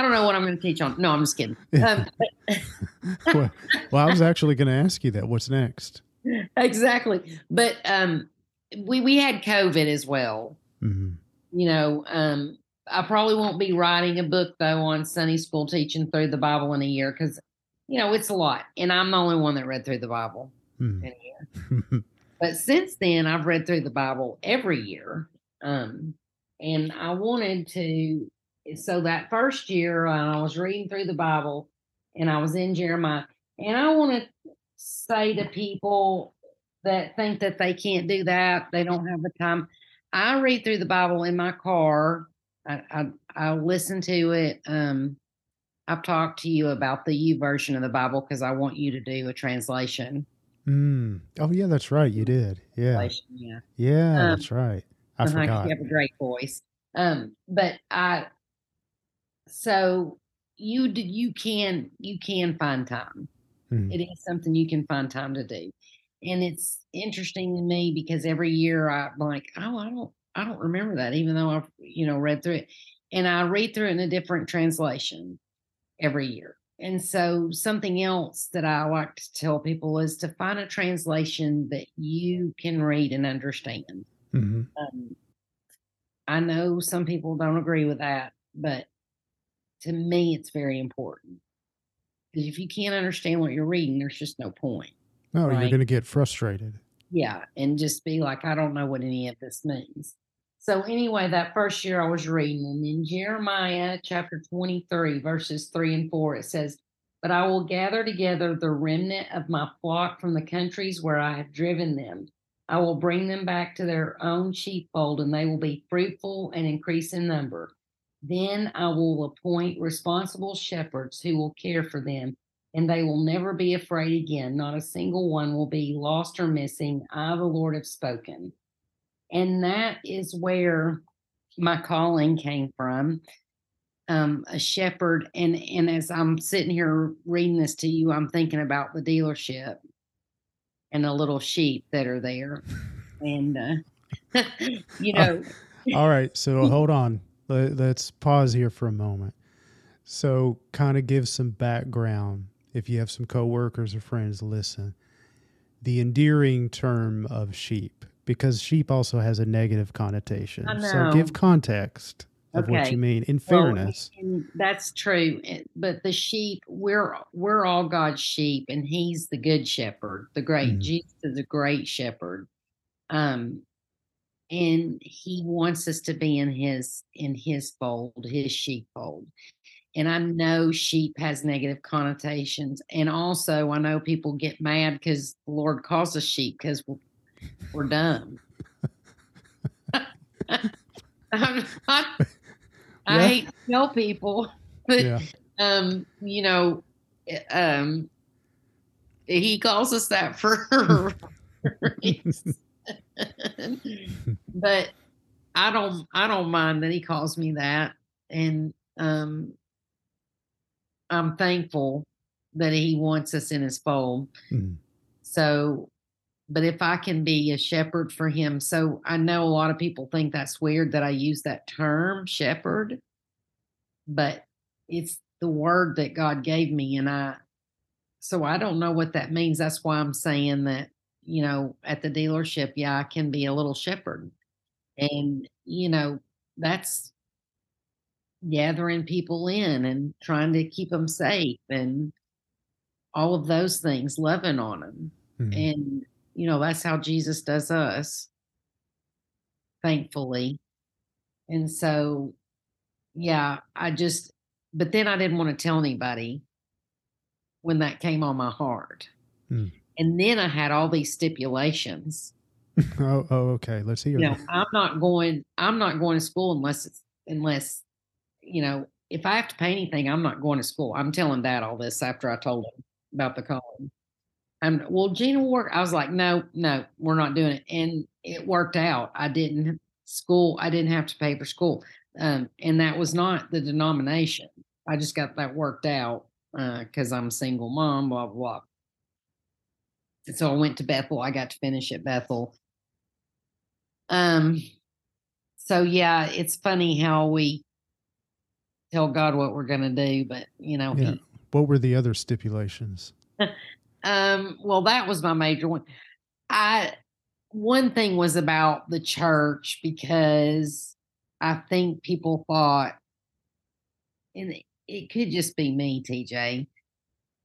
Speaker 2: don't know what I'm going to teach on. No, I'm just kidding. Um,
Speaker 1: well, well, I was actually going to ask you that. What's next?
Speaker 2: Exactly. But um, we we had COVID as well. Mm-hmm. You know, um, I probably won't be writing a book though on Sunday school teaching through the Bible in a year because you know it's a lot, and I'm the only one that read through the Bible hmm. in a year. but since then, I've read through the Bible every year, um, and I wanted to. So that first year, I was reading through the Bible, and I was in Jeremiah, and I want to say to people that think that they can't do that, they don't have the time. I read through the Bible in my car I, I I'll listen to it. Um, I've talked to you about the YouVersion of the Bible because I want you to do a translation.
Speaker 1: Mm. Oh yeah, that's right. You did. Yeah. Yeah. Yeah, um, that's right. I uh-huh, forgot.
Speaker 2: You have a great voice. Um, but I so you you can you can find time. Mm. It is something you can find time to do. And it's interesting to me because every year I'm like, oh, I don't I don't remember that, even though I've, you know, read through it. And I read through it in a different translation. every year. And so, something else that I like to tell people is to find a translation that you can read and understand. Mm-hmm. Um, I know some people don't agree with that, but to me, it's very important. Because if you can't understand what you're reading, there's just no point.
Speaker 1: No, right? you're going to get frustrated.
Speaker 2: Yeah. And just be like, I don't know what any of this means. So, anyway, that first year I was reading, and in Jeremiah chapter 23, verses 3 and 4, it says, But I will gather together the remnant of my flock from the countries where I have driven them. I will bring them back to their own sheepfold, and they will be fruitful and increase in number. Then I will appoint responsible shepherds who will care for them, and they will never be afraid again. Not a single one will be lost or missing. I, the Lord, have spoken. And that is where my calling came from. Um, a shepherd, and and as I'm sitting here reading this to you, I'm thinking about the dealership and the little sheep that are there, and uh, you know.
Speaker 1: All right, so hold on. Let, us pause here for a moment. So, kind of give some background. If you have some coworkers or friends, listen. The endearing term of sheep because sheep also has a negative connotation. So give context of okay. what you mean in fairness.
Speaker 2: Well, that's true. Eh, but the sheep, we're we're all God's sheep, and He's the good shepherd, the great mm. Jesus is a great shepherd. Um, and he wants us to be in his in his fold, his sheepfold. And I know sheep has negative connotations. And also I know people get mad because the Lord calls us sheep because we're we're dumb. I, I hate to tell people, but yeah. um, you know, eh, um, he calls us that for but I don't I don't mind that he calls me that, and um, I'm thankful that he wants us in his fold. Mm. So but if I can be a shepherd for him, so I know a lot of people think that's weird that I use that term, shepherd, but it's the word that God gave me. And I, so I don't know what that means. That's why I'm saying that, you know, at the dealership, yeah, I can be a little shepherd. And, you know, that's gathering people in and trying to keep them safe and all of those things, loving on them. Mm-hmm. And you know, that's how Jesus does us, thankfully. And so, yeah, I just, but then I didn't want to tell anybody when that came on my heart. Hmm. And then I had all these stipulations.
Speaker 1: oh, oh, okay. Let's hear.
Speaker 2: You know, I'm not going. I'm not going to school unless it's unless, you know, if I have to pay anything, I'm not going to school. I'm telling Dad all this after I told him about the calling. And well, Gina will work. I was like, no, no, we're not doing it. And it worked out. I didn't school. I didn't have to pay for school. Um, and that was not the denomination. I just got that worked out because uh, I'm a single mom, blah, blah, blah. And so I went to Bethel. I got to finish at Bethel. Um, so yeah, it's funny how we tell God what we're going to do, but you know,
Speaker 1: yeah. he, what were the other stipulations?
Speaker 2: Um, well, that was my major one. I one thing was about the church because I think people thought, and it could just be me, TJ,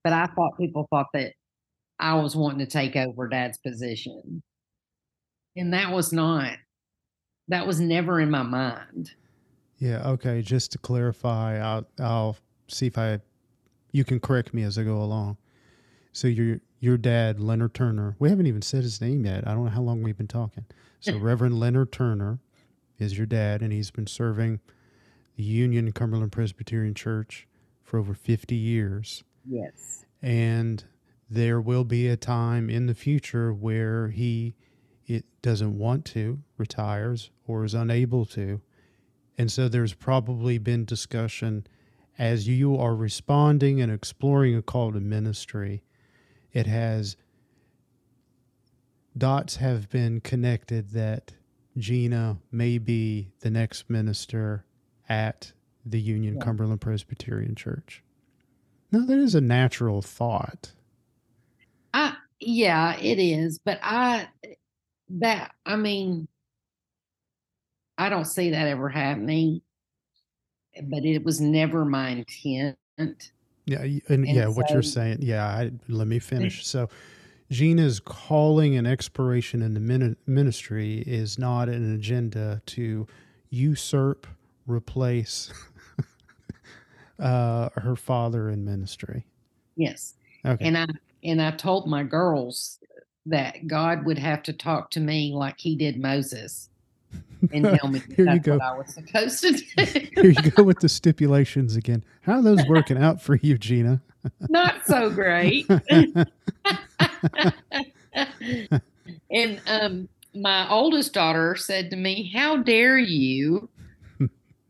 Speaker 2: but I thought people thought that I was wanting to take over dad's position. And that was not, that was never in my mind.
Speaker 1: Yeah. Okay. Just to clarify, I'll, I'll see if I, you can correct me as I go along. So your your dad, Leonard Turner. We haven't even said his name yet. I don't know how long we've been talking. So hmm. Reverend Leonard Turner is your dad, and he's been serving the Union Cumberland Presbyterian Church for over fifty years.
Speaker 2: Yes.
Speaker 1: And there will be a time in the future where he it doesn't want to retires or is unable to and so there's probably been discussion as you are responding and exploring a call to ministry it has dots have been connected that Gina may be the next minister at the Union yeah. Cumberland Presbyterian Church. No, that is a natural thought.
Speaker 2: I yeah, it is, but I that I mean I don't see that ever happening. But it was never my intent.
Speaker 1: Yeah, and, and yeah, so, what you're saying. Yeah, I, let me finish. So, Gina's calling and expiration in the ministry is not an agenda to usurp, replace uh, her father in ministry.
Speaker 2: Yes. Okay. And I and I told my girls that God would have to talk to me like He did Moses and tell me Here you go. I was supposed to do.
Speaker 1: Here you go with the stipulations again. How are those working out for you, Gina?
Speaker 2: Not so great. and um, my oldest daughter said to me, How dare you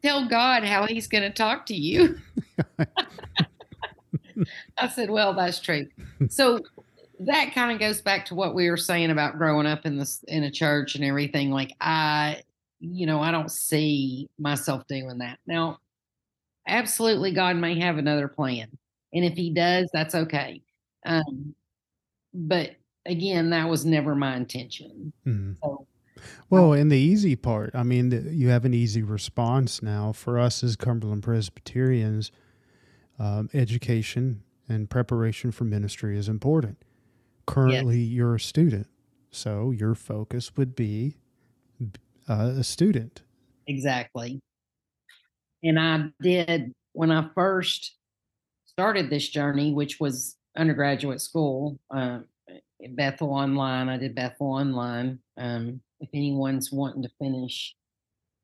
Speaker 2: tell God how he's going to talk to you? I said, Well, that's true. So that kind of goes back to what we were saying about growing up in this in a church and everything. Like I, you know, I don't see myself doing that. Now, absolutely God may have another plan. And if he does, that's okay. Um, but again, that was never my intention. Mm-hmm. So,
Speaker 1: well, in the easy part, I mean, the, you have an easy response now for us as Cumberland Presbyterians. Um, education and preparation for ministry is important. Currently, yes. you're a student, so your focus would be uh, a student.
Speaker 2: Exactly. And I did when I first started this journey, which was undergraduate school, uh, Bethel Online. I did Bethel Online. Um, if anyone's wanting to finish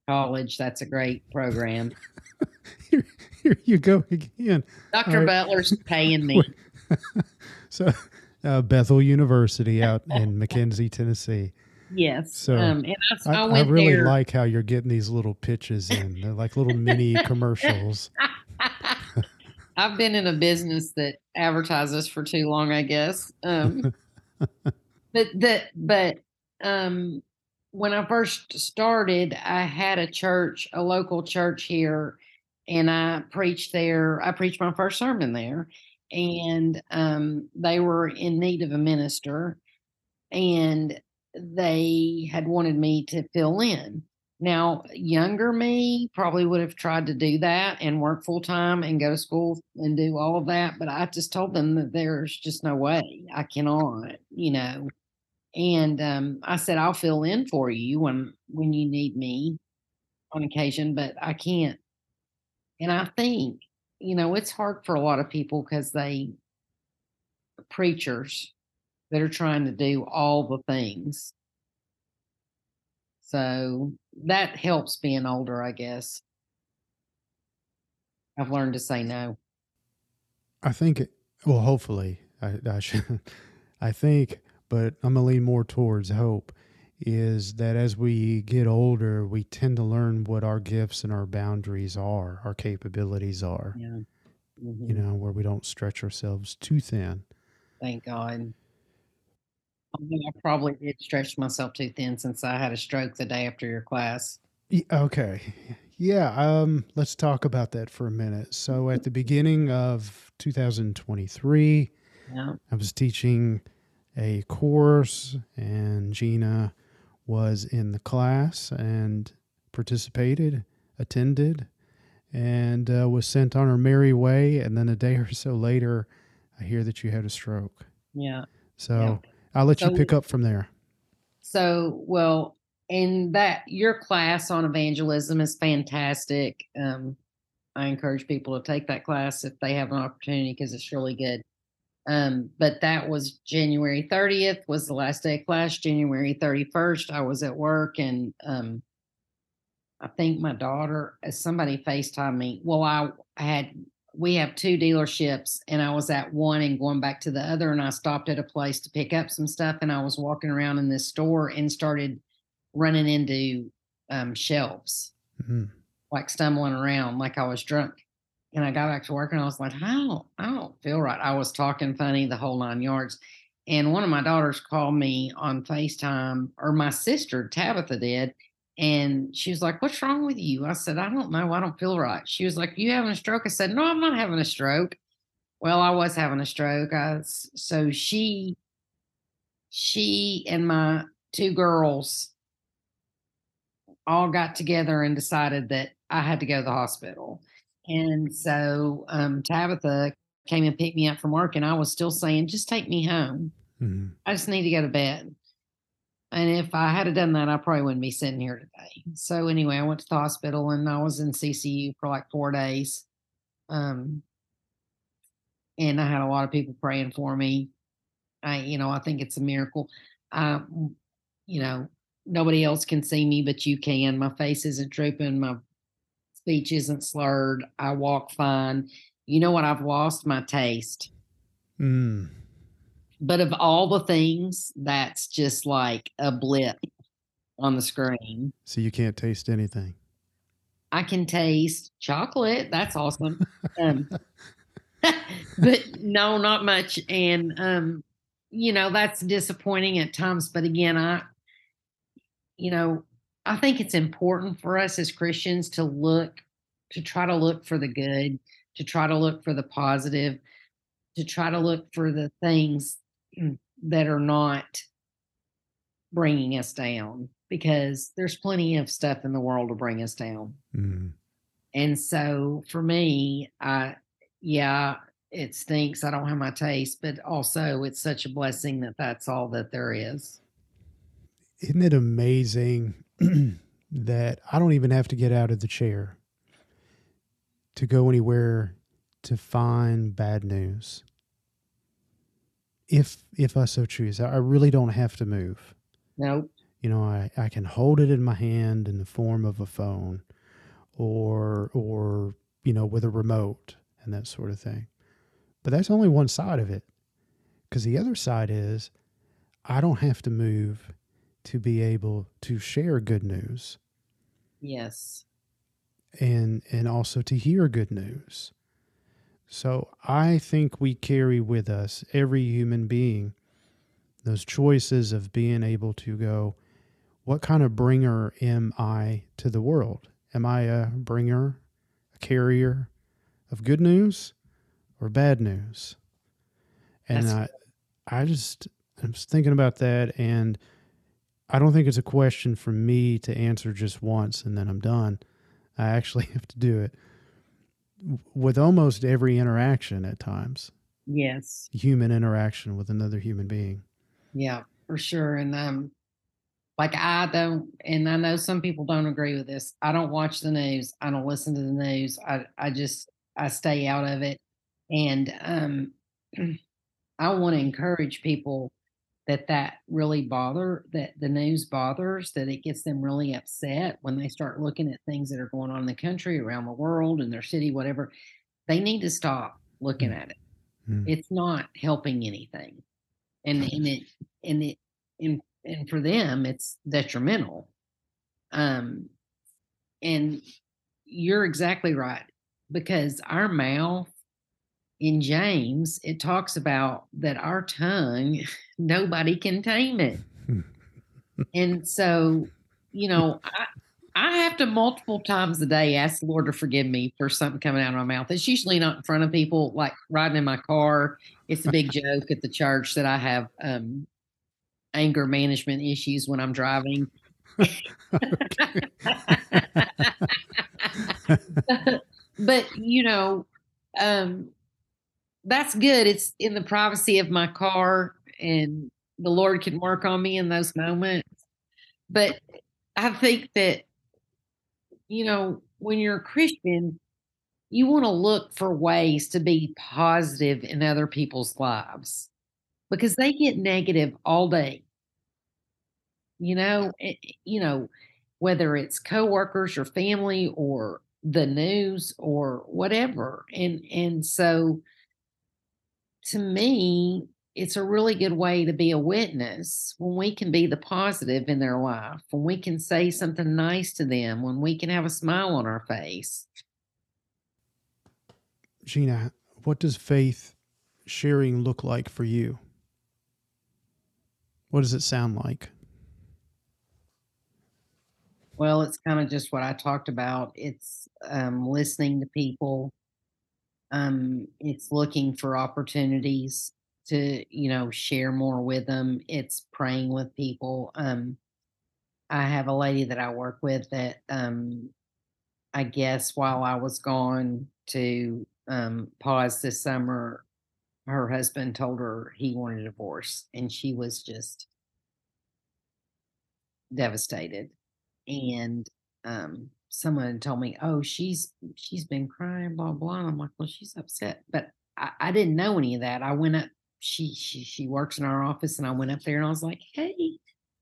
Speaker 2: college, that's a great program.
Speaker 1: here, here you go again.
Speaker 2: Dr. Right. Butler's paying me.
Speaker 1: so, uh, Bethel University out in McKenzie, Tennessee.
Speaker 2: Yes.
Speaker 1: So um, I, I, I, I, really there. like how you're getting these little pitches in. They're like little mini commercials.
Speaker 2: I've been in a business that advertises for too long, I guess. Um, but that, but um, when I first started, I had a church, a local church here, and I preached there. I preached my first sermon there, and um, they were in need of a minister, and they had wanted me to fill in. Now, younger me probably would have tried to do that and work full time and go to school and do all of that. But I just told them that there's just no way I cannot, you know. And um, I said, I'll fill in for you when when you need me on occasion, but I can't. And I think, you know, it's hard for a lot of people because they preachers that are trying to do all the things so that helps being older, I guess. I've learned to say no.
Speaker 1: I think, well, hopefully, I, I should, I think, but I'm gonna lean more towards hope. Is that as we get older, we tend to learn what our gifts and our boundaries are, our capabilities are. Yeah. Mm-hmm. You know, where we don't stretch ourselves too thin.
Speaker 2: Thank God. I probably did stretch myself too thin since I had a stroke the day after your class.
Speaker 1: Okay. Yeah. Um, let's talk about that for a minute. So, at the beginning of 2023, yeah. I was teaching a course, and Gina was in the class and participated, attended, and uh, was sent on her merry way. And then a day or so later, I hear that you had a stroke.
Speaker 2: Yeah.
Speaker 1: So, yeah I'll let so, you pick up from there.
Speaker 2: So, well, and that your class on evangelism is fantastic. Um, I encourage people to take that class if they have an opportunity because it's really good. Um, but that was January 30th was the last day of class. January 31st, I was at work and um, I think my daughter, as somebody FaceTime me, well, I had we have two dealerships and I was at one and going back to the other and I stopped at a place to pick up some stuff and I was walking around in this store and started running into um, shelves, mm-hmm. like stumbling around like I was drunk. And I got back to work and I was like, how? I don't feel right. I was talking funny the whole nine yards. And one of my daughters called me on FaceTime, or my sister Tabitha did, and she was like, What's wrong with you? I said, I don't know. I don't feel right. She was like, You having a stroke? I said, No, I'm not having a stroke. well, I was having a stroke. I, so she, she and my two girls all got together and decided that I had to go to the hospital. And so um, Tabitha came and picked me up from work, and I was still saying, just take me home. Mm-hmm. I just need to go to bed. And if I had done that, I probably wouldn't be sitting here today. So anyway, I went to the hospital and I was in CCU for like four days. Um, and I had a lot of people praying for me. I, you know, I think it's a miracle. Um, you know, nobody else can see me, but you can. My face isn't drooping. My speech isn't slurred. I walk fine. You know what? I've lost my taste. Mm. But of all the things, that's just like a blip on the screen.
Speaker 1: So you can't taste anything.
Speaker 2: I can taste chocolate. That's awesome. um, but no, not much. And um, you know, that's disappointing at times. But again, I, you know, I think it's important for us as Christians to look, to try to look for the good, to try to look for the positive, to try to look for the things that are not bringing us down because there's plenty of stuff in the world to bring us down. Mm. And so for me, I, yeah, it stinks. I don't have my taste, but also it's such a blessing that that's all that there is.
Speaker 1: Isn't it amazing that I don't even have to get out of the chair to go anywhere to find bad news? If if I so choose, I really don't have to move.
Speaker 2: Nope.
Speaker 1: You know, I, I can hold it in my hand in the form of a phone or or you know with a remote and that sort of thing but that's only one side of it. Because the other side is I don't have to move to be able to share good news.
Speaker 2: Yes.
Speaker 1: And and also to hear good news. So I think we carry with us every human being those choices of being able to go, what kind of bringer am I to the world? Am I a bringer, a carrier of good news? or bad news. And That's... I, I just, I'm just thinking about that. And I don't think it's a question for me to answer just once and then I'm done. I actually have to do it with almost every interaction at times.
Speaker 2: Yes.
Speaker 1: Human interaction with another human being.
Speaker 2: Yeah, for sure. And um like I don't and I know some people don't agree with this. I don't watch the news. I don't listen to the news. I I just I stay out of it. And um, I want to encourage people that that really bother that the news bothers that it gets them really upset when they start looking at things that are going on in the country around the world in their city whatever they need to stop looking mm. at it mm. it's not helping anything and and it and it and, and for them it's detrimental um and you're exactly right because our mouth in James, it talks about that our tongue, nobody can tame it. and so, you know, I, I have to multiple times a day ask the Lord to forgive me for something coming out of my mouth. It's usually not in front of people, like riding in my car. It's a big joke at the church that I have um, anger management issues when I'm driving. but, you know, um, that's good. It's in the privacy of my car, and the Lord can work on me in those moments. But I think that, you know, when you're a Christian, you want to look for ways to be positive in other people's lives because they get negative all day. You know, it, eh, eh, you know, whether it's coworkers or family or the news or whatever. And and so to me, it's a really good way to be a witness when we can be the positive in their life, when we can say something nice to them, when we can have a smile on our face.
Speaker 1: Gina, what does faith sharing look like for you? What does it sound like?
Speaker 2: Well, it's kind of just what I talked about. It's um, listening to people, Um, it's looking for opportunities to, you know, share more with them. It's praying with people. Um, I have a lady that I work with that um, I guess while I was gone to um, pause this summer, her husband told her he wanted a divorce, and she was just devastated. And um, someone told me, "Oh, she's she's been crying, blah blah." And I'm like, "Well, she's upset," but I, I didn't know any of that. I went up. She she she works in our office, and I went up there and I was like, "Hey,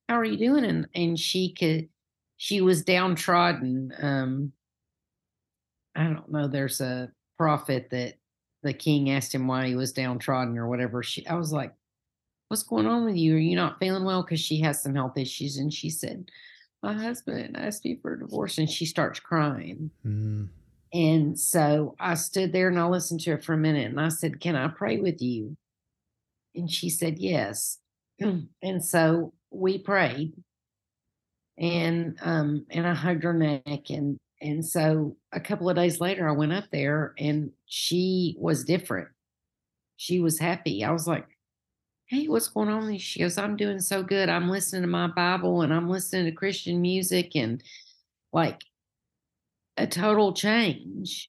Speaker 2: how are you doing?" And and she could, she was downtrodden. Um, I don't know. There's a prophet that the king asked him why he was downtrodden or whatever. She, I was like, "What's going on with you? Are you not feeling well?" Because she has some health issues, and she said, "My husband asked me for a divorce," and she starts crying. Mm. And so I stood there and I listened to her for a minute, and I said, "Can I pray with you?" And she said, "Yes." and so we prayed, and um, and I hugged her neck, and and so a couple of days later, I went up there and she was different. She was happy. I was like, Hey, what's going on? She goes, I'm doing so good. I'm listening to my Bible and I'm listening to Christian music and like a total change.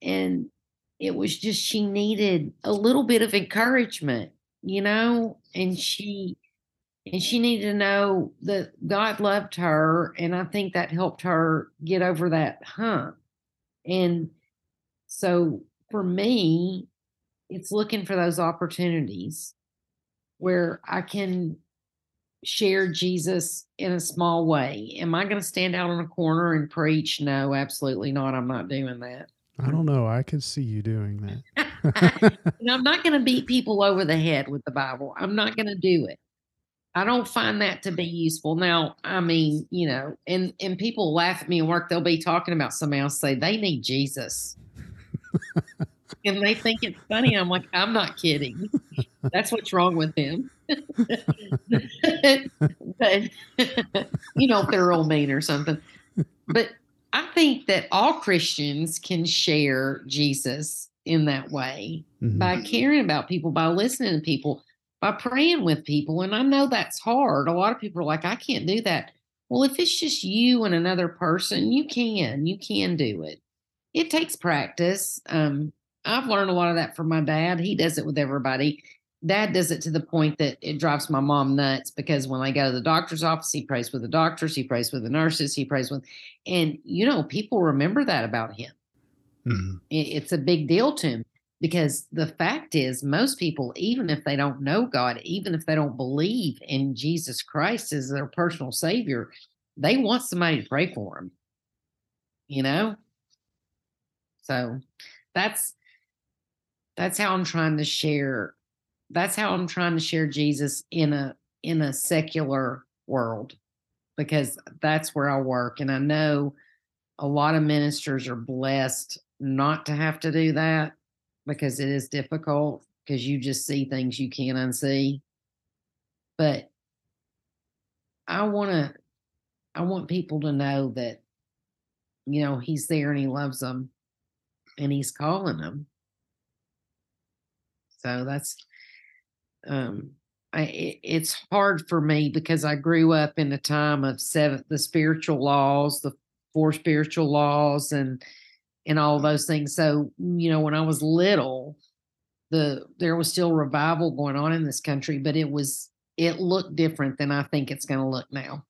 Speaker 2: And it was just, she needed a little bit of encouragement, you know? And she, and she needed to know that God loved her. And I think that helped her get over that hump. And so for me, it's looking for those opportunities where I can share Jesus in a small way. Am I going to stand out in a corner and preach? No, absolutely not. I'm not doing that.
Speaker 1: I don't know. I can see you doing
Speaker 2: that. I'm not going to beat people over the head with the Bible. I'm not going to do it. I don't find that to be useful. Now, I mean, you know, and and people laugh at me at work. They'll be talking about somebody else, say they need Jesus, and they think it's funny. I'm like, I'm not kidding. That's what's wrong with them. but you know, if they're real mean or something. But I think that all Christians can share Jesus in that way mm-hmm. by caring about people, by listening to people by praying with people. And I know that's hard. A lot of people are like, I can't do that. Well, if it's just you and another person, you can. You can do it. It takes practice. Um, I've learned a lot of that from my dad. He does it with everybody. Dad does it to the point that it drives my mom nuts because when I go to the doctor's office, he prays with the doctors, he prays with the nurses, he prays with, and you know, people remember that about him. Mm-hmm. It's a big deal to him because the fact is most people even if they don't know god even if they don't believe in jesus christ as their personal savior they want somebody to pray for them you know so that's that's how i'm trying to share that's how i'm trying to share jesus in a in a secular world because that's where i work and i know a lot of ministers are blessed not to have to do that because it is difficult because you just see things you can't unsee. But I want to, I want people to know that, you know, he's there and he loves them and he's calling them. So that's, um, I, it, it's hard for me because I grew up in a time of seven, the spiritual laws, the four spiritual laws, and and all those things. So, you know, when I was little, the there was still revival going on in this country, but it was it looked different than I think it's going to look now.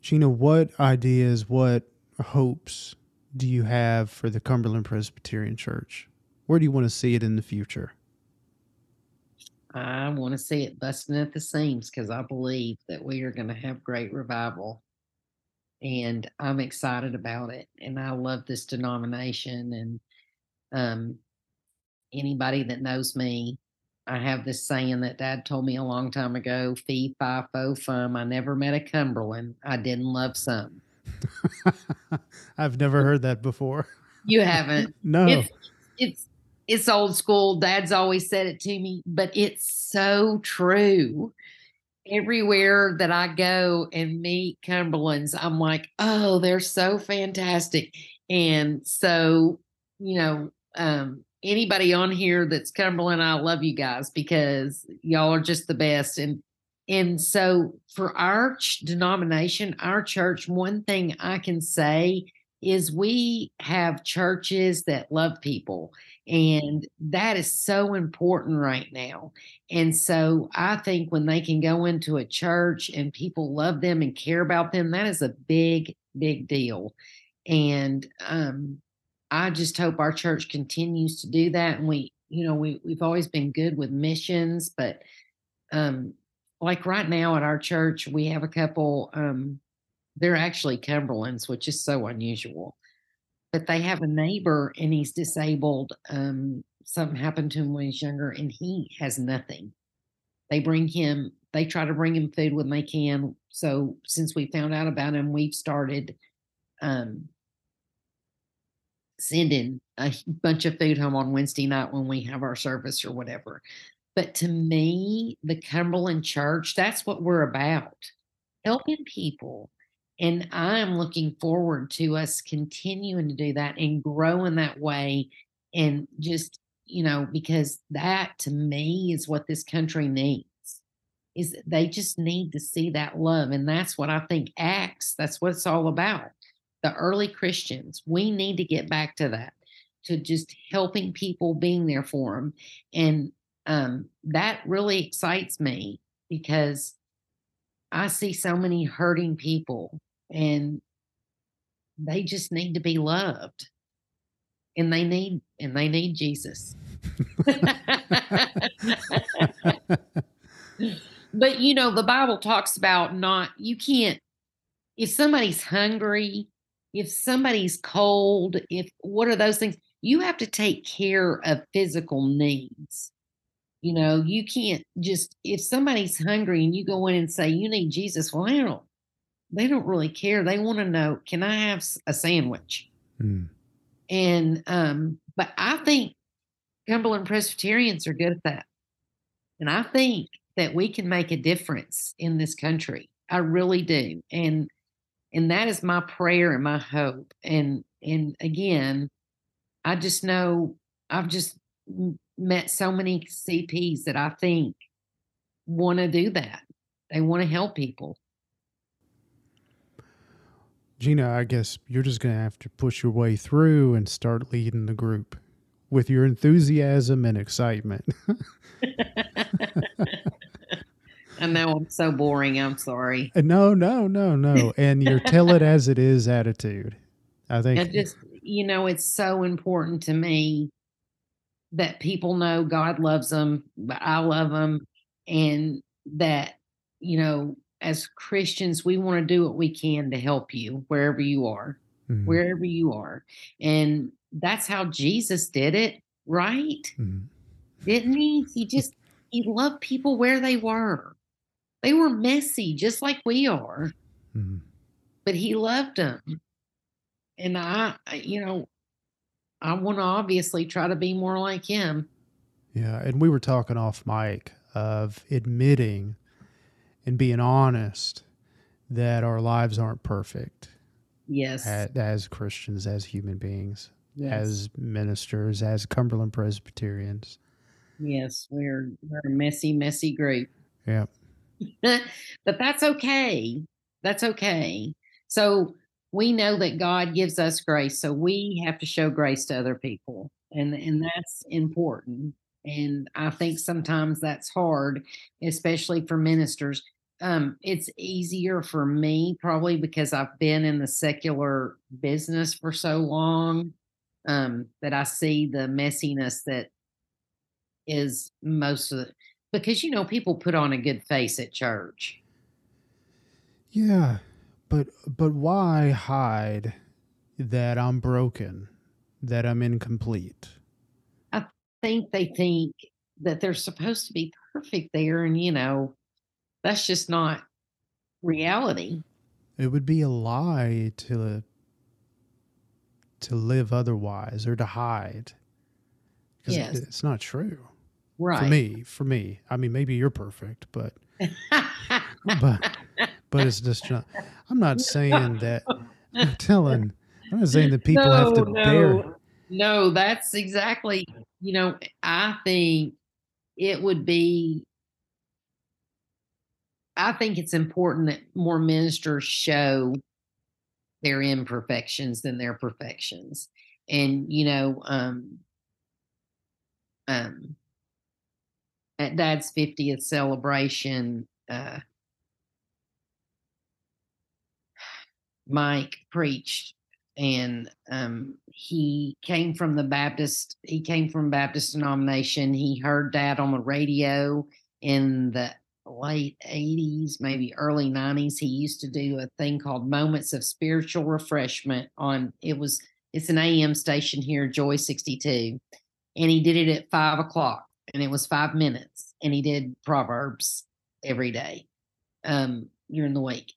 Speaker 1: Gina, what ideas, what hopes do you have for the Cumberland Presbyterian Church? Where do you want to see it in the future?
Speaker 2: I want to see it busting at the seams because I believe that we are going to have great revival and I'm excited about it. And I love this denomination. And um, anybody that knows me, I have this saying that Dad told me a long time ago: "Fee, fi, fo, fum." I never met a Cumberland I didn't love some.
Speaker 1: I've never heard that before.
Speaker 2: You haven't?
Speaker 1: no.
Speaker 2: It's, it's it's old school. Dad's always said it to me, but it's so true everywhere that I go and meet Cumberlands, I'm like, oh, they're so fantastic. And so, you know, um, anybody on here that's Cumberland, I love you guys because y'all are just the best. And and so for our denomination, our church, one thing I can say is we have churches that love people. And that is so important right now. And so I think when they can go into a church and people love them and care about them, that is a big, big deal. And um, I just hope our church continues to do that. And we, you know, we, we've always been good with missions, but um, like right now at our church, we have a couple, um, they're actually Cumberlands, which is so unusual. But they have a neighbor and he's disabled. Um, something happened to him when he's younger and he has nothing. They bring him, they try to bring him food when they can. So since we found out about him, we've started um, sending a bunch of food home on Wednesday night when we have our service or whatever. But to me, the Cumberland Church, that's what we're about helping people. And I'm looking forward to us continuing to do that and growing that way. And just, you know, because that to me is what this country needs is they just need to see that love. And that's what I think Acts, that's what it's all about. The early Christians, we need to get back to that, to just helping people, being there for them. And um, that really excites me because I see so many hurting people and they just need to be loved and they need and they need Jesus. but you know the Bible talks about not you can't if somebody's hungry, if somebody's cold, if what are those things? You have to take care of physical needs. You know, you can't just if somebody's hungry and you go in and say you need Jesus, well, they don't they don't really care. They want to know, can I have a sandwich? Mm. And um, but I think Cumberland Presbyterians are good at that. And I think that we can make a difference in this country. I really do. And and that is my prayer and my hope. And and again, I just know I've just met so many CPs that I think want to do that. They want to help people.
Speaker 1: Gina, I guess you're just going to have to push your way through and start leading the group with your enthusiasm and excitement.
Speaker 2: I know I'm so boring. I'm sorry.
Speaker 1: Uh, no, no, no, no. And your tell it as it is attitude. I think
Speaker 2: I just, you know, it's so important to me that people know God loves them, but I love them, and that you know, as Christians, we want to do what we can to help you wherever you are, mm-hmm. wherever you are, and that's how Jesus did it, right? Mm-hmm. Didn't he? He just he loved people where they were. They were messy, just like we are, mm-hmm. but he loved them. And I, you know, I want to obviously try to be more like him.
Speaker 1: Yeah, and we were talking off mic of admitting and being honest that our lives aren't perfect.
Speaker 2: Yes.
Speaker 1: As, as Christians, as human beings, yes. as ministers, as Cumberland Presbyterians.
Speaker 2: Yes, we're we're a messy, messy group.
Speaker 1: Yeah.
Speaker 2: but that's okay. That's okay. So we know that God gives us grace, so we have to show grace to other people, and and that's important. And I think sometimes that's hard, especially for ministers. Um, it's easier for me probably because I've been in the secular business for so long um, that I see the messiness that is most of the because you know people put on a good face at church.
Speaker 1: Yeah, but but why hide that I'm broken, that I'm incomplete?
Speaker 2: I think they think that they're supposed to be perfect there and you know, that's just not reality.
Speaker 1: It would be a lie to to live otherwise or to hide. Yes. It's not true.
Speaker 2: Right.
Speaker 1: For me, for me. I mean maybe you're perfect, but but but it's just not. I'm not saying that. I'm telling. I'm not saying that people no, have to no. bear.
Speaker 2: no, that's exactly, you know, I think it would be I think it's important that more ministers show their imperfections than their perfections. And, you know, um, um, at dad's 50th celebration, uh, Mike preached and um, he came from the Baptist, he came from Baptist denomination. He heard dad on the radio in the late 80s, maybe early 90s, he used to do a thing called Moments of Spiritual Refreshment on it was it's an AM station here, Joy 62. And he did it at five o'clock and it was five minutes. And he did Proverbs every day um during the week.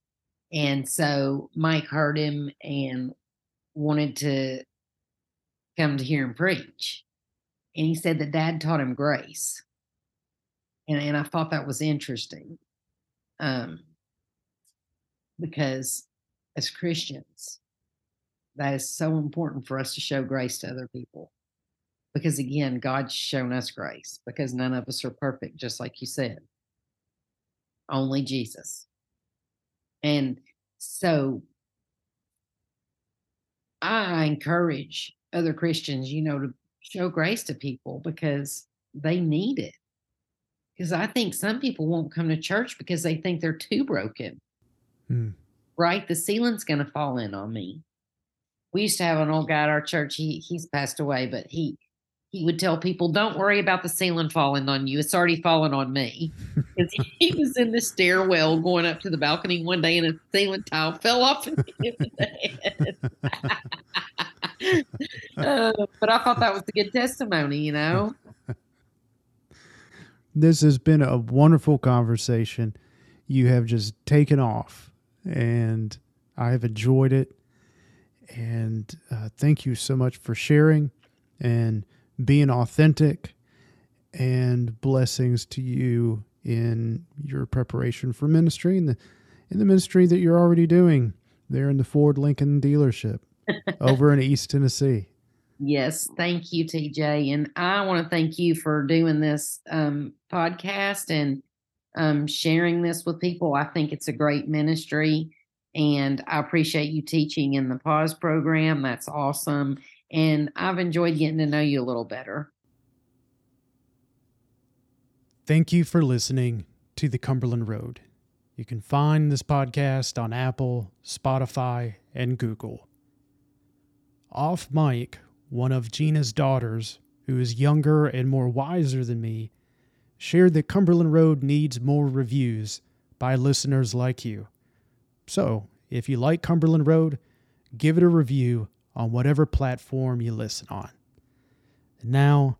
Speaker 2: And so Mike heard him and wanted to come to hear him preach. And he said that dad taught him grace and and I thought that was interesting, um, because as Christians, that is so important for us to show grace to other people. Because again, God's shown us grace because none of us are perfect, just like you said. Only Jesus. And so I encourage other Christians, you know, to show grace to people because they need it because I think some people won't come to church because they think they're too broken. Hmm. Right? The ceiling's going to fall in on me. We used to have an old guy at our church. He he's passed away, but he he would tell people, "Don't worry about the ceiling falling on you. It's already fallen on me." Because he was in the stairwell going up to the balcony one day, and a ceiling tile fell off and hit his head. uh, but I thought that was a good testimony, you know.
Speaker 1: This has been a wonderful conversation. You have just taken off, and I have enjoyed it. And uh, thank you so much for sharing and being authentic. And blessings to you in your preparation for ministry and the in the ministry that you're already doing there in the Ford Lincoln dealership over in East Tennessee.
Speaker 2: Yes, thank you, TJ. And I want to thank you for doing this um, podcast and um, sharing this with people. I think it's a great ministry. And I appreciate you teaching in the pause program. That's awesome. And I've enjoyed getting to know you a little better.
Speaker 1: Thank you for listening to the Cumberland Road. You can find this podcast on Apple, Spotify, and Google. Off mic, one of Gina's daughters, who is younger and more wiser than me, shared that Cumberland Road needs more reviews by listeners like you. So, if you like Cumberland Road, give it a review on whatever platform you listen on. And now,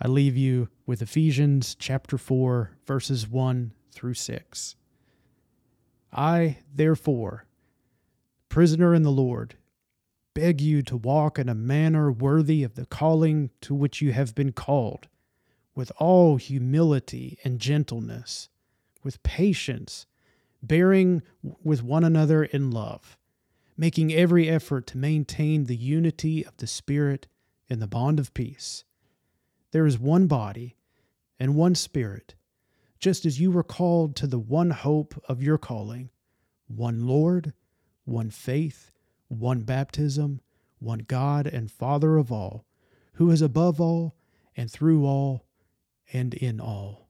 Speaker 1: I leave you with Ephesians chapter 4, verses 1 through 6. I, therefore, prisoner in the Lord, beg you to walk in a manner worthy of the calling to which you have been called, with all humility and gentleness, with patience, bearing with one another in love, making every effort to maintain the unity of the Spirit in the bond of peace. There is one body and one Spirit, just as you were called to the one hope of your calling, one Lord, one faith one baptism, one God and Father of all, who is above all and through all and in all.